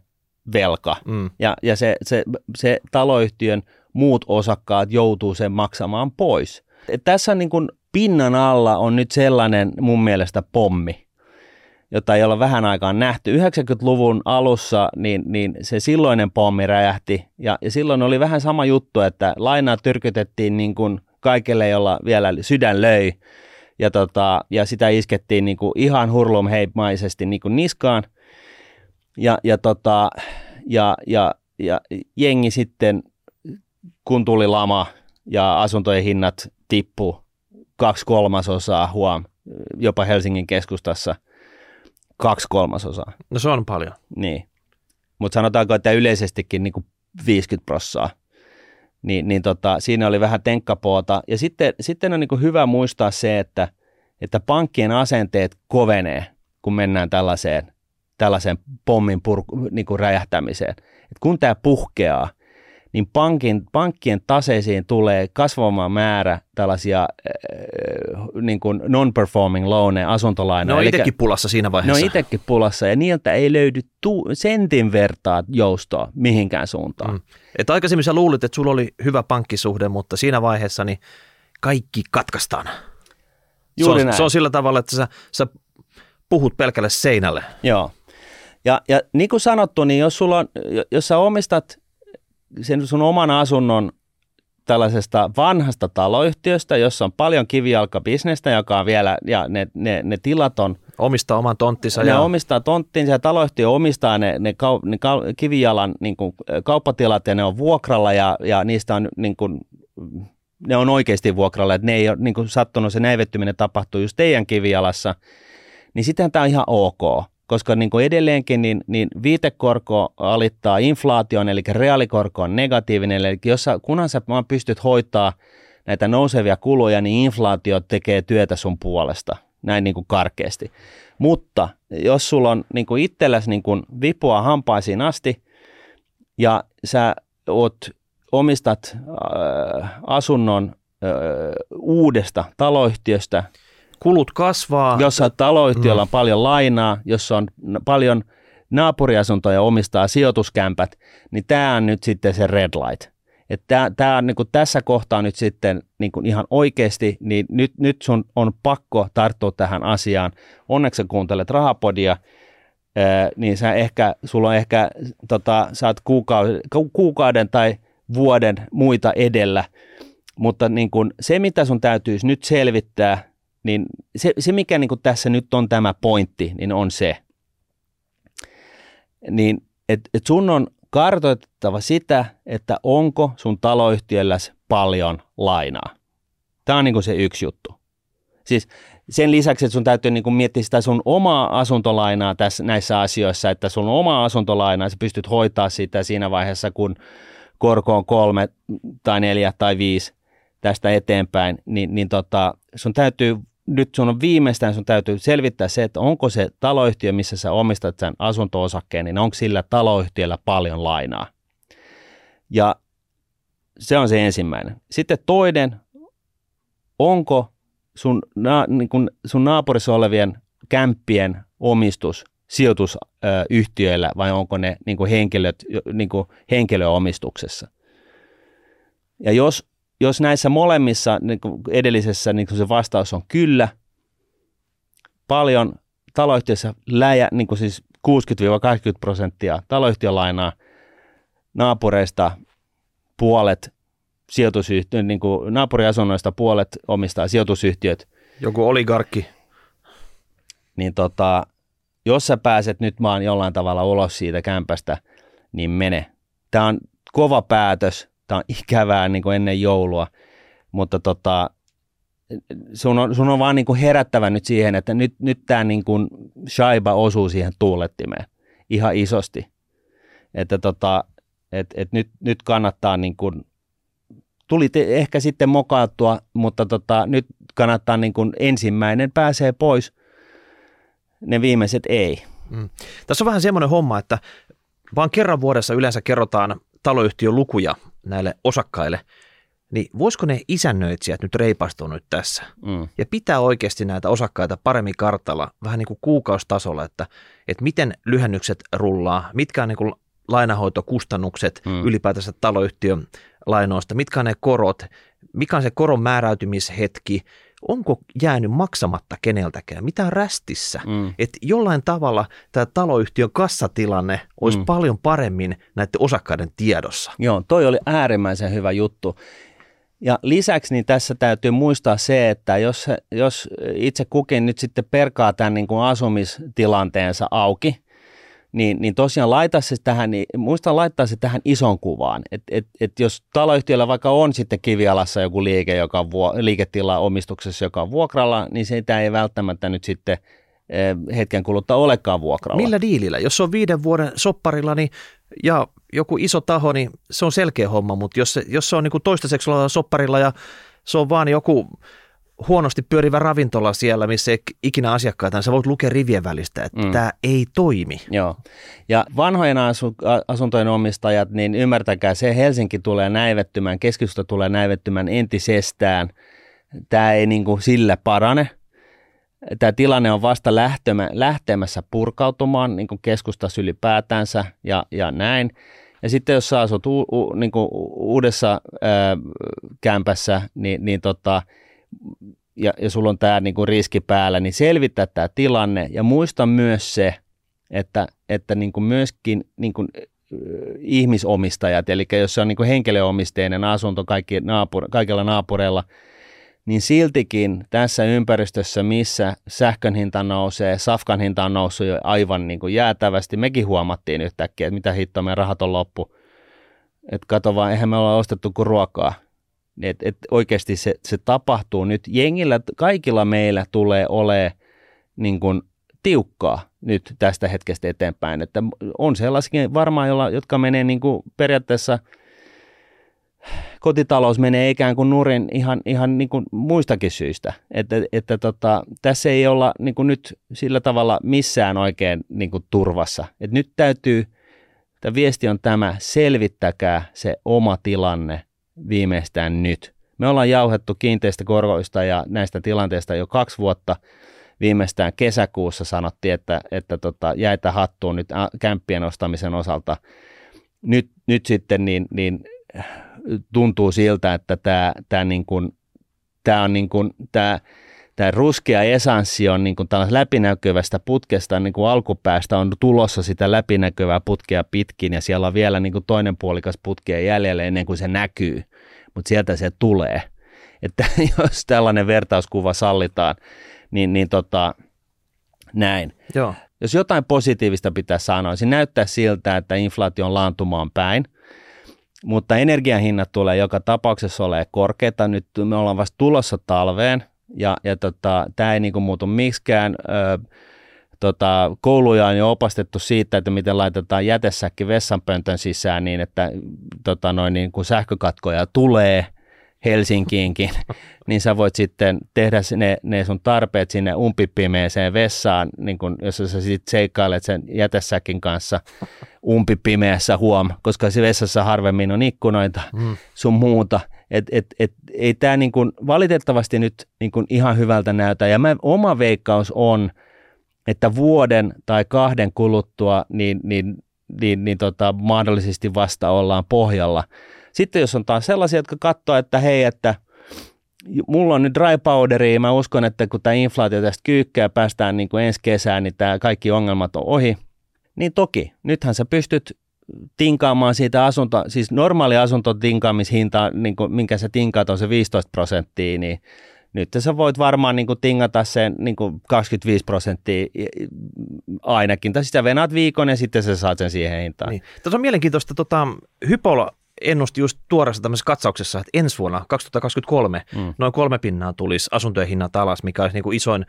velka. Mm. Ja, ja se, se, se taloyhtiön muut osakkaat joutuu sen maksamaan pois. Et tässä niin kuin pinnan alla on nyt sellainen mun mielestä pommi, jota ei ole vähän aikaan nähty. 90-luvun alussa niin, niin se silloinen pommi räjähti. Ja, ja silloin oli vähän sama juttu, että lainaa tyrkytettiin niin kuin kaikille, jolla vielä sydän löi. Ja, tota, ja sitä iskettiin niin kuin ihan hurlumheipmaisesti niin kuin niskaan. Ja, ja, tota, ja, ja, ja jengi sitten, kun tuli lama ja asuntojen hinnat tippu kaksi kolmasosaa huom, jopa Helsingin keskustassa kaksi kolmasosaa. No se on paljon. Niin, mutta sanotaanko, että yleisestikin niin kuin 50 prossaa. Niin, niin tota, siinä oli vähän tenkkapoota. Ja sitten, sitten on niin kuin hyvä muistaa se, että, että pankkien asenteet kovenee, kun mennään tällaiseen, tällaiseen pommin purku, niin kuin räjähtämiseen. Et kun tämä puhkeaa, niin pankin, pankkien taseisiin tulee kasvamaan määrä tällaisia äh, niin kuin non-performing loaneja, asuntolainoja. Ne on itsekin pulassa siinä vaiheessa. Ne on itsekin pulassa ja niiltä ei löydy tu- sentin vertaa joustoa mihinkään suuntaan. Mm. Et aikaisemmin sä luulit, että sulla oli hyvä pankkisuhde, mutta siinä vaiheessa niin kaikki katkaistaan. Juuri se, on, se on sillä tavalla, että sä, sä puhut pelkälle seinälle. Joo. Ja, ja niin kuin sanottu, niin jos, sulla on, jos sä omistat sen sun oman asunnon tällaisesta vanhasta taloyhtiöstä, jossa on paljon kivijalkabisnestä, joka on vielä, ja ne, ne, ne tilat on... Omistaa oman tonttinsa. Ne ja... omistaa tonttinsa ja taloyhtiö omistaa ne, ne, kau, ne kau, kivijalan niin kuin, kauppatilat ja ne on vuokralla ja, ja niistä on niin kuin, ne on oikeasti vuokralla, että ne ei ole niin kuin sattunut, se näivettyminen tapahtuu just teidän kivijalassa, niin sitten tämä on ihan ok koska niin kuin edelleenkin niin, niin viitekorko alittaa inflaation, eli reaalikorko on negatiivinen, eli jos sä, kunhan sä vaan pystyt hoitaa näitä nousevia kuluja, niin inflaatio tekee työtä sun puolesta, näin niin kuin karkeasti. Mutta jos sulla on niin kuin itselläsi niin kuin vipua hampaisiin asti, ja sä oot, omistat äh, asunnon äh, uudesta taloyhtiöstä, kulut kasvaa. Jossa taloyhtiöllä on mm. paljon lainaa, jossa on paljon naapuriasuntoja omistaa sijoituskämpät, niin tämä on nyt sitten se red light. Että tämä on niin kuin tässä kohtaa nyt sitten niin kuin ihan oikeasti, niin nyt, nyt sun on pakko tarttua tähän asiaan. Onneksi sä kuuntelet Rahapodia, niin sä ehkä, sulla on ehkä, tota, saat kuukauden, kuukauden tai vuoden muita edellä, mutta niin kuin se, mitä sun täytyisi nyt selvittää, niin se, se mikä niin tässä nyt on tämä pointti, niin on se, niin että et sun on kartoitettava sitä, että onko sun taloyhtiölläsi paljon lainaa. Tämä on niin se yksi juttu. Siis sen lisäksi, että sun täytyy niin miettiä sitä sun omaa asuntolainaa tässä, näissä asioissa, että sun oma asuntolainaa, sä pystyt hoitaa sitä siinä vaiheessa, kun korko on kolme tai neljä tai viisi tästä eteenpäin, niin, niin tota, sun täytyy nyt sun on viimeistään sun täytyy selvittää se, että onko se taloyhtiö, missä sä omistat sen asunto-osakkeen, niin onko sillä taloyhtiöllä paljon lainaa. Ja se on se ensimmäinen. Sitten toinen, onko sun, na, niin kun sun naapurissa olevien kämppien omistus sijoitusyhtiöillä vai onko ne niin kuin henkilöt, niin kuin henkilöomistuksessa. Ja jos jos näissä molemmissa niin kuin edellisessä niin kuin se vastaus on kyllä, paljon taloyhtiössä läjä, niin kuin siis 60-80 prosenttia taloyhtiölainaa naapureista puolet sijoitusyhtiö, niin kuin naapuriasunnoista puolet omistaa sijoitusyhtiöt. Joku oligarkki. Niin tota, jos sä pääset nyt vaan jollain tavalla ulos siitä kämpästä, niin mene. Tämä on kova päätös, tämä on *laughs* ikävää niin kuin ennen joulua, mutta tota, sun on, sun on vaan niin kuin herättävä nyt siihen, että nyt, nyt tämä niin kuin shaiba osuu siihen tuulettimeen ihan isosti. Että tota, et, et nyt, nyt kannattaa niin kuin, tuli te, ehkä sitten mokaattua, mutta tota, nyt kannattaa niin kuin ensimmäinen pääsee pois, ne viimeiset ei. Mm. Tässä on vähän semmoinen homma, että vaan kerran vuodessa yleensä kerrotaan taloyhtiön lukuja näille osakkaille, niin voisiko ne isännöitsijät nyt reipastua nyt tässä mm. ja pitää oikeasti näitä osakkaita paremmin kartalla vähän niin kuin kuukaustasolla, että, että miten lyhennykset rullaa, mitkä on niin kuin lainahoitokustannukset mm. ylipäätänsä taloyhtiön lainoista, mitkä on ne korot, mikä on se koron määräytymishetki, onko jäänyt maksamatta keneltäkään, mitä on rästissä. Mm. Että jollain tavalla tämä taloyhtiön kassatilanne olisi Mm. paljon paremmin näiden osakkaiden tiedossa. Joo, toi oli äärimmäisen hyvä juttu. Ja lisäksi niin tässä täytyy muistaa se, että jos, jos itse kukin nyt sitten perkaa tämän niin kuin asumistilanteensa auki, niin, niin tosiaan laita se tähän, niin muista laittaa se tähän ison kuvaan. Et, et, et jos taloyhtiöllä vaikka on sitten kivialassa joku liike, joka on vuo, liiketila omistuksessa, joka on vuokralla, niin sitä ei välttämättä nyt sitten eh, hetken kuluttua olekaan vuokralla. Millä diilillä? Jos on viiden vuoden sopparilla niin, ja joku iso taho, niin se on selkeä homma, mutta jos se, jos se on niin toistaiseksi sopparilla ja se on vaan joku huonosti pyörivä ravintola siellä, missä ei ikinä asiakkaita, niin sä voit lukea rivien välistä, että Mm. tämä ei toimi. Joo. Ja vanhojen asu, asuntojen omistajat, niin ymmärtäkää se, Helsinki tulee näivettymään, keskusta tulee näivettymään entisestään. Tämä ei niin kuin sillä parane. Tämä tilanne on vasta lähtemä, lähtemässä purkautumaan niin kuin keskustassa ylipäätänsä ja, ja näin. Ja sitten jos sä asut u, u, niin kuin uudessa ää, kämpässä, niin, niin tota, ja, ja sulla on tämä niinku riski päällä, niin selvittää tämä tilanne ja muista myös se, että, että niinku myöskin niinku, ihmisomistajat, eli jos se on niinku henkilöomisteinen asunto kaikki naapur, kaikilla naapureilla, niin siltikin tässä ympäristössä, missä sähkön hinta nousee, safkan hinta on noussut jo aivan niin kuin jäätävästi, mekin huomattiin yhtäkkiä, että mitä hittoa, meidän rahat on loppu. Että kato vaan, eihän me olla ostettu kuin ruokaa. Et, et oikeasti se, se tapahtuu nyt. Jengillä, kaikilla meillä tulee ole niin kuin tiukkaa nyt tästä hetkestä eteenpäin. Että on sellaisikin varmaan, jolla, jotka menee niin kuin periaatteessa kotitalous menee ikään kuin nurin ihan, ihan niin kuin muistakin syistä. Että, että tota, tässä ei olla niin kuin nyt sillä tavalla missään oikein niin kuin turvassa. Et nyt täytyy, tämä viesti on tämä, selvittäkää se oma tilanne viimeistään nyt. Me ollaan jauhettu kiinteistökorvoista ja näistä tilanteista jo kaksi vuotta. Viimeistään kesäkuussa sanottiin, että, että tota, jäitä hattuun nyt kämppien ostamisen osalta. Nyt, nyt sitten niin, niin tuntuu siltä, että tämä, tämä, niin kuin, tämä on niin kuin, tämä, tämä ruskea esanssi on niin kuin läpinäkyvästä putkesta niin kuin alkupäästä on tulossa sitä läpinäkyvää putkea pitkin ja siellä on vielä niin kuin toinen puolikas putkea jäljellä ennen kuin se näkyy, mutta sieltä se tulee. Että *laughs* jos tällainen vertauskuva sallitaan, niin, niin tota, näin. Joo. Jos jotain positiivista pitää sanoa, se näyttää siltä, että inflaatio on laantumaan päin, mutta energiahinnat tulee joka tapauksessa olemaan korkeita. Nyt me ollaan vasta tulossa talveen ja, ja tota, tämä ei niinku muutu miksikään. Ö, tota, kouluja on jo opastettu siitä, että miten laitetaan jätesäkki vessanpöntön sisään niin, että tota, noin, niin kun sähkökatkoja tulee Helsinkiinkin, *laughs* niin sä voit sitten tehdä ne, ne sun tarpeet sinne umpipimeeseen vessaan, niin kun, jos sä sitten seikkailet sen jätesäkin kanssa umpipimeässä huom, koska se vessassa harvemmin on ikkunoita Mm. sun muuta. Et, et, et, ei tämä niin kuin valitettavasti nyt niin kuin ihan hyvältä näytä. Ja mä, oma veikkaus on, että vuoden tai kahden kuluttua niin, niin, niin, niin tota, mahdollisesti vasta ollaan pohjalla. Sitten jos on taas sellaisia, jotka katsoo, että hei, että mulla on nyt dry powderia, ja mä uskon, että kun tämä inflaatio tästä kyykkää päästään niin kuin ensi kesään, niin tämä kaikki ongelmat on ohi. Niin toki, nythän sä pystyt tinkaamaan siitä asunto, siis normaali asuntotinkaamishinta, niin kuin, minkä sä tinkaat on se 15 prosenttia, niin nyt sä voit varmaan niin kuin, tingata sen niin kuin 25 prosenttia ainakin. Tai sitä venaat viikon ja sitten sä saat sen siihen hintaan. Niin. Tässä on mielenkiintoista, tota, Hypola ennusti just tuoreessa tämmöisessä katsauksessa, että ensi vuonna 2023 Mm. noin kolme pinnaa tulisi asuntojen hinnat alas, mikä olisi niin kuin isoin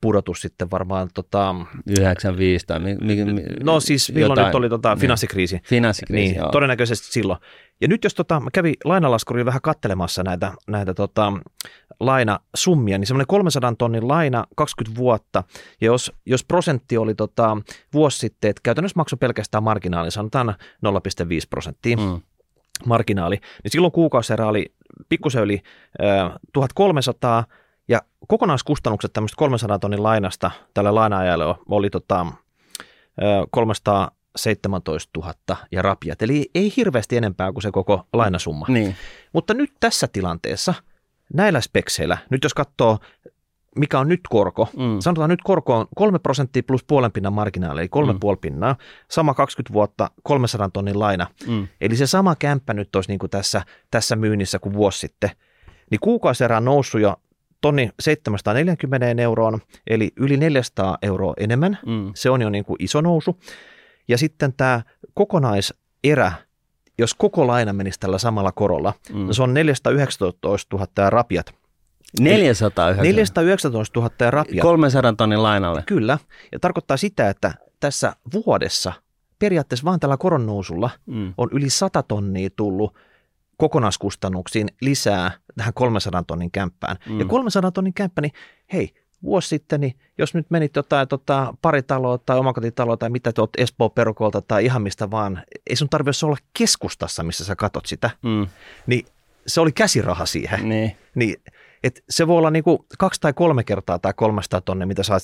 pudotus sitten varmaan. Tota, 95 tai mi, mi, mi, no siis milloin jotain. nyt oli tota, Niin. finanssikriisi. Finanssikriisi, Niin, joo. todennäköisesti silloin. Ja nyt jos tota, mä kävin lainalaskurilla vähän kattelemassa näitä, näitä tota, lainasummia, niin semmoinen 300 tonnin laina 20 vuotta, ja jos, jos prosentti oli tota, vuosi sitten, että käytännössä maksoi pelkästään marginaali, sanotaan 0,5 prosenttia Mm. Marginaali, niin silloin kuukausierä oli pikkusen yli ö, 1300, ja kokonaiskustannukset tämmöistä 300 tonnin lainasta tälle lainaajalle oli tota, ö, 317 000 ja rapiat, eli ei hirveästi enempää kuin se koko lainasumma. Niin. Mutta nyt tässä tilanteessa näillä spekseillä, nyt jos katsoo, mikä on nyt korko, mm. sanotaan nyt korko on 3 prosenttia plus puolen pinnan marginaali, eli kolme mm. puoli pinnaa, sama 20 vuotta, 300 tonnin laina. Mm. Eli se sama kämppä nyt olisi niin kuin tässä, tässä myynnissä kuin vuosi sitten. Niin kuukausierä on noussut jo tonni 740 euroon, eli yli 400 euroa enemmän. Mm. Se on jo niin kuin iso nousu. Ja sitten tämä kokonaiserä, jos koko laina menisi tällä samalla korolla, mm. no se on 419 000 ja rapiat. 419 419 000 ja rapiat. 300 tonnin lainalle. Kyllä, ja tarkoittaa sitä, että tässä vuodessa periaatteessa vaan tällä koronnousulla mm. on yli 100 tonnia tullut kokonaiskustannuksiin lisää tähän 300 tonnin kämppään. Mm. Ja 300 tonnin kämppä, niin hei, vuosi sitten, niin jos nyt menit jotain tota, paritaloa tai omakotitaloa tai mitä tuot Espoo perukolta tai ihan mistä vaan, ei sun tarvitse olla keskustassa, missä sä katot sitä, mm. niin se oli käsiraha siihen. Niin. niin et se voi olla niinku kaksi tai kolme kertaa tai 300 tonne, mitä sä oot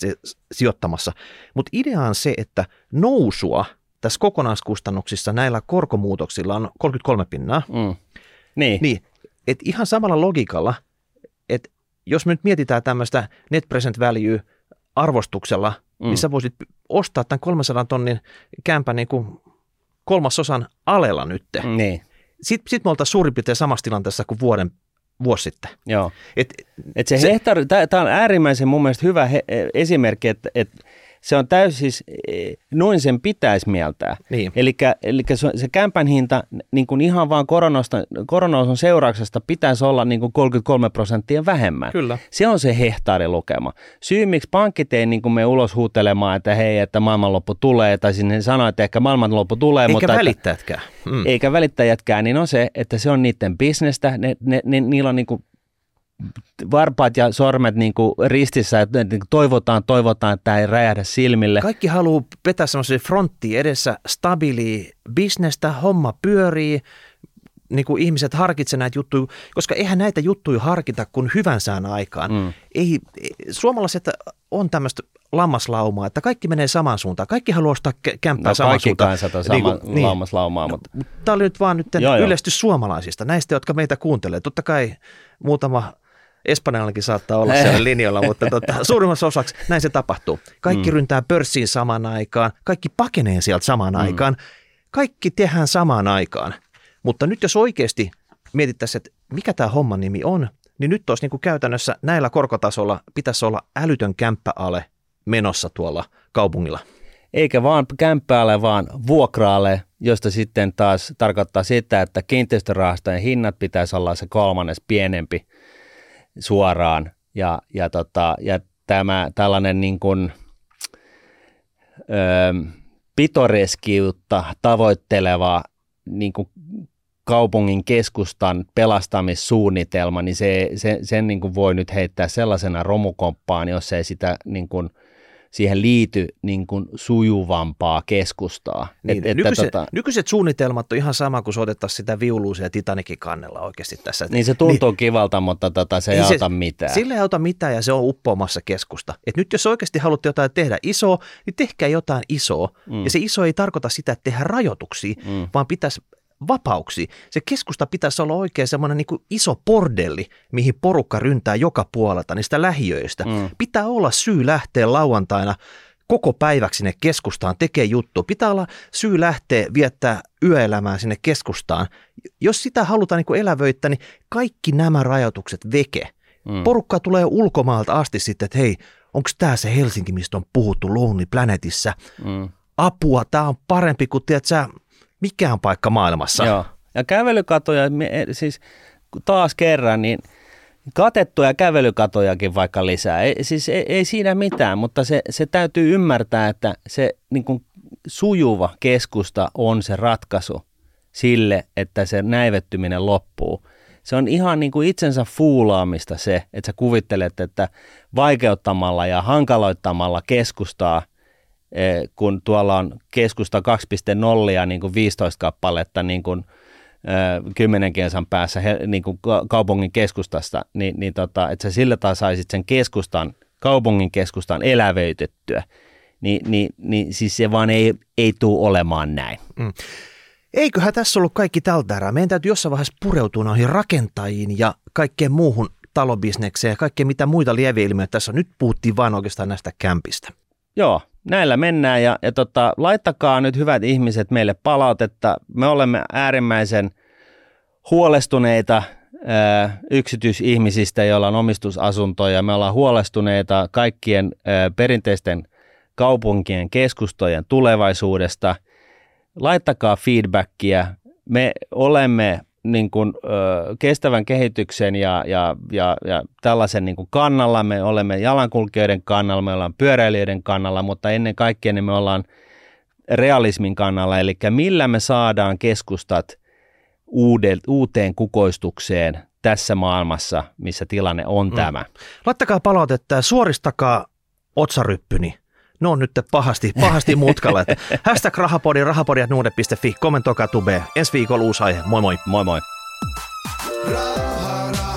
sijoittamassa. Mutta idea on se, että nousua tässä kokonaiskustannuksissa näillä korkomuutoksilla on 33 pinnaa. Mm. Niin. niin. Et ihan samalla logikalla, että jos me nyt mietitään tämmöistä net present value arvostuksella, mm. niin sä voisit ostaa tämän 300 tonnin kämpän niin kuin kolmasosan alella nyt. Niin. Sitten sit me oltaisiin suurin piirtein samassa tilanteessa kuin vuoden vuosi sitten. Joo. Et, et se, se hehtaari, tämä on äärimmäisen mun mielestä hyvä he, esimerkki, että et se on täysin siis, e, noin sen pitäisi mieltää. Niin. Eli se, se kämpän hinta niin kuin ihan vaan koronauson seurauksesta pitäisi olla niin kuin 33 prosenttia vähemmän. Kyllä. Se on se hehtaarilukema. Syy, miksi pankit ei niin kuin me ulos huutelemaan, että hei, että maailmanloppu tulee, tai sinne sanoo, että ehkä maailmanloppu tulee. Eikä mutta välittäjätkään. Mm. Eikä välittäjätkään, niin on se, että se on niiden bisnestä. Ne, ne, ne, niillä on niin kuin varpaat ja sormet niin kuin ristissä, että niin toivotaan, toivotaan, että tämä ei räjähdä silmille. Kaikki haluaa vetää semmoisen frontti edessä stabiili bisnestä, homma pyörii, niin kuin ihmiset harkitsevat näitä juttuja, koska eihän näitä juttuja harkita kuin hyvän sään aikaan. Mm. Ei, suomalaiset on tämmöistä lammaslaumaa, että kaikki menee samaan suuntaan. Kaikki haluaa ostaa kämppää no, samaan suuntaan. sama, niin, niin. lammaslaumaa. Mutta... Tämä oli nyt vaan nyt yleistys suomalaisista, näistä, jotka meitä kuuntelee. Totta kai muutama Espanjallakin saattaa olla siellä linjalla, mutta tota, *laughs* suurimmassa osaksi näin se tapahtuu. Kaikki mm. ryntää pörssiin samaan aikaan, kaikki pakenee sieltä samaan mm. aikaan, kaikki tehdään samaan aikaan. Mutta nyt jos oikeasti mietittäisiin, että mikä tämä homman nimi on, niin nyt olisi niin kuin käytännössä näillä korkotasolla pitäisi olla älytön kämppäale menossa tuolla kaupungilla. Eikä vaan kämppäälle, vaan vuokraalle, josta sitten taas tarkoittaa sitä, että kiinteistörahastojen hinnat pitäisi olla se kolmannes pienempi suoraan. Ja, ja, tota, ja tämä tällainen niin kuin, ö, pitoreskiutta tavoitteleva niin kuin kaupungin keskustan pelastamissuunnitelma, niin se, se, sen niin kuin voi nyt heittää sellaisena romukomppaan, jos ei sitä niin kuin – siihen liity niin kuin sujuvampaa keskustaa. Niin, et, nykyiset, tota, nykyiset suunnitelmat on ihan sama kuin soitettaisiin sitä viuluusia Titanikin kannella oikeasti tässä. Niin se tuntuu niin, kivalta, mutta tota, se ei niin auta se, mitään. Sillä ei auta mitään ja se on uppoamassa keskusta. Et nyt jos oikeasti haluatte jotain tehdä isoa, niin tehkää jotain isoa. Mm. Ja se iso ei tarkoita sitä, että tehdään rajoituksia, mm. vaan pitäisi vapauksi. Se keskusta pitäisi olla oikein semmoinen niin iso bordelli, mihin porukka ryntää joka puolelta niistä lähiöistä. Mm. Pitää olla syy lähteä lauantaina koko päiväksi sinne keskustaan tekee juttu. Pitää olla syy lähteä viettää yöelämää sinne keskustaan. Jos sitä halutaan niin elävöittää, niin kaikki nämä rajoitukset veke. Mm. Porukka tulee ulkomaalta asti sitten, että hei, onko tämä se Helsinki, mistä on puhuttu Lonely Planetissa? Mm. Apua, tämä on parempi kuin, tiedät mikään paikka maailmassa. Joo. Ja kävelykatoja, siis taas kerran, niin katettuja kävelykatojakin vaikka lisää. Ei, siis ei, ei siinä mitään, mutta se, se täytyy ymmärtää, että se niin kuin sujuva keskusta on se ratkaisu sille, että se näivettyminen loppuu. Se on ihan niin kuin itsensä fuulaamista se, että sä kuvittelet, että vaikeuttamalla ja hankaloittamalla keskustaa kun tuolla on keskusta 2.0 ja niin kuin 15 kappaletta niin kuin, eh, kymmenen kilsan päässä niin kuin kaupungin keskustasta, niin, niin tota, että sä sillä taas saisit sen keskustan, kaupungin keskustan elävöitettyä, niin, niin, niin siis se vaan ei, ei tule olemaan näin. Mm. Eiköhän tässä ollut kaikki tältä erää. Meidän täytyy jossain vaiheessa pureutua noihin rakentajiin ja kaikkeen muuhun talobisnekseen ja kaikkea mitä muita lieveilmiöitä tässä on. Nyt puhuttiin vain oikeastaan näistä kämpistä. Joo, näillä mennään ja, ja tota, laittakaa nyt hyvät ihmiset meille palautetta. Me olemme äärimmäisen huolestuneita ää, yksityisihmisistä, joilla on omistusasuntoja. Me ollaan huolestuneita kaikkien ää, perinteisten kaupunkien keskustojen tulevaisuudesta. Laittakaa feedbackia. Me olemme niin kuin, ö, kestävän kehityksen ja, ja, ja, ja tällaisen niin kuin kannalla. Me olemme jalankulkijoiden kannalla, me ollaan pyöräilijöiden kannalla, mutta ennen kaikkea niin me ollaan realismin kannalla, eli millä me saadaan keskustat uudet, uuteen kukoistukseen tässä maailmassa, missä tilanne on mm. tämä. Laittakaa palautetta ja suoristakaa otsaryppyni ne on nyt pahasti, pahasti mutkalla. *laughs* Että hashtag rahapodi, rahapodi.nuude.fi, kommentoikaa tube. Ensi viikolla uusi aihe. Moi moi. Moi moi. Raha.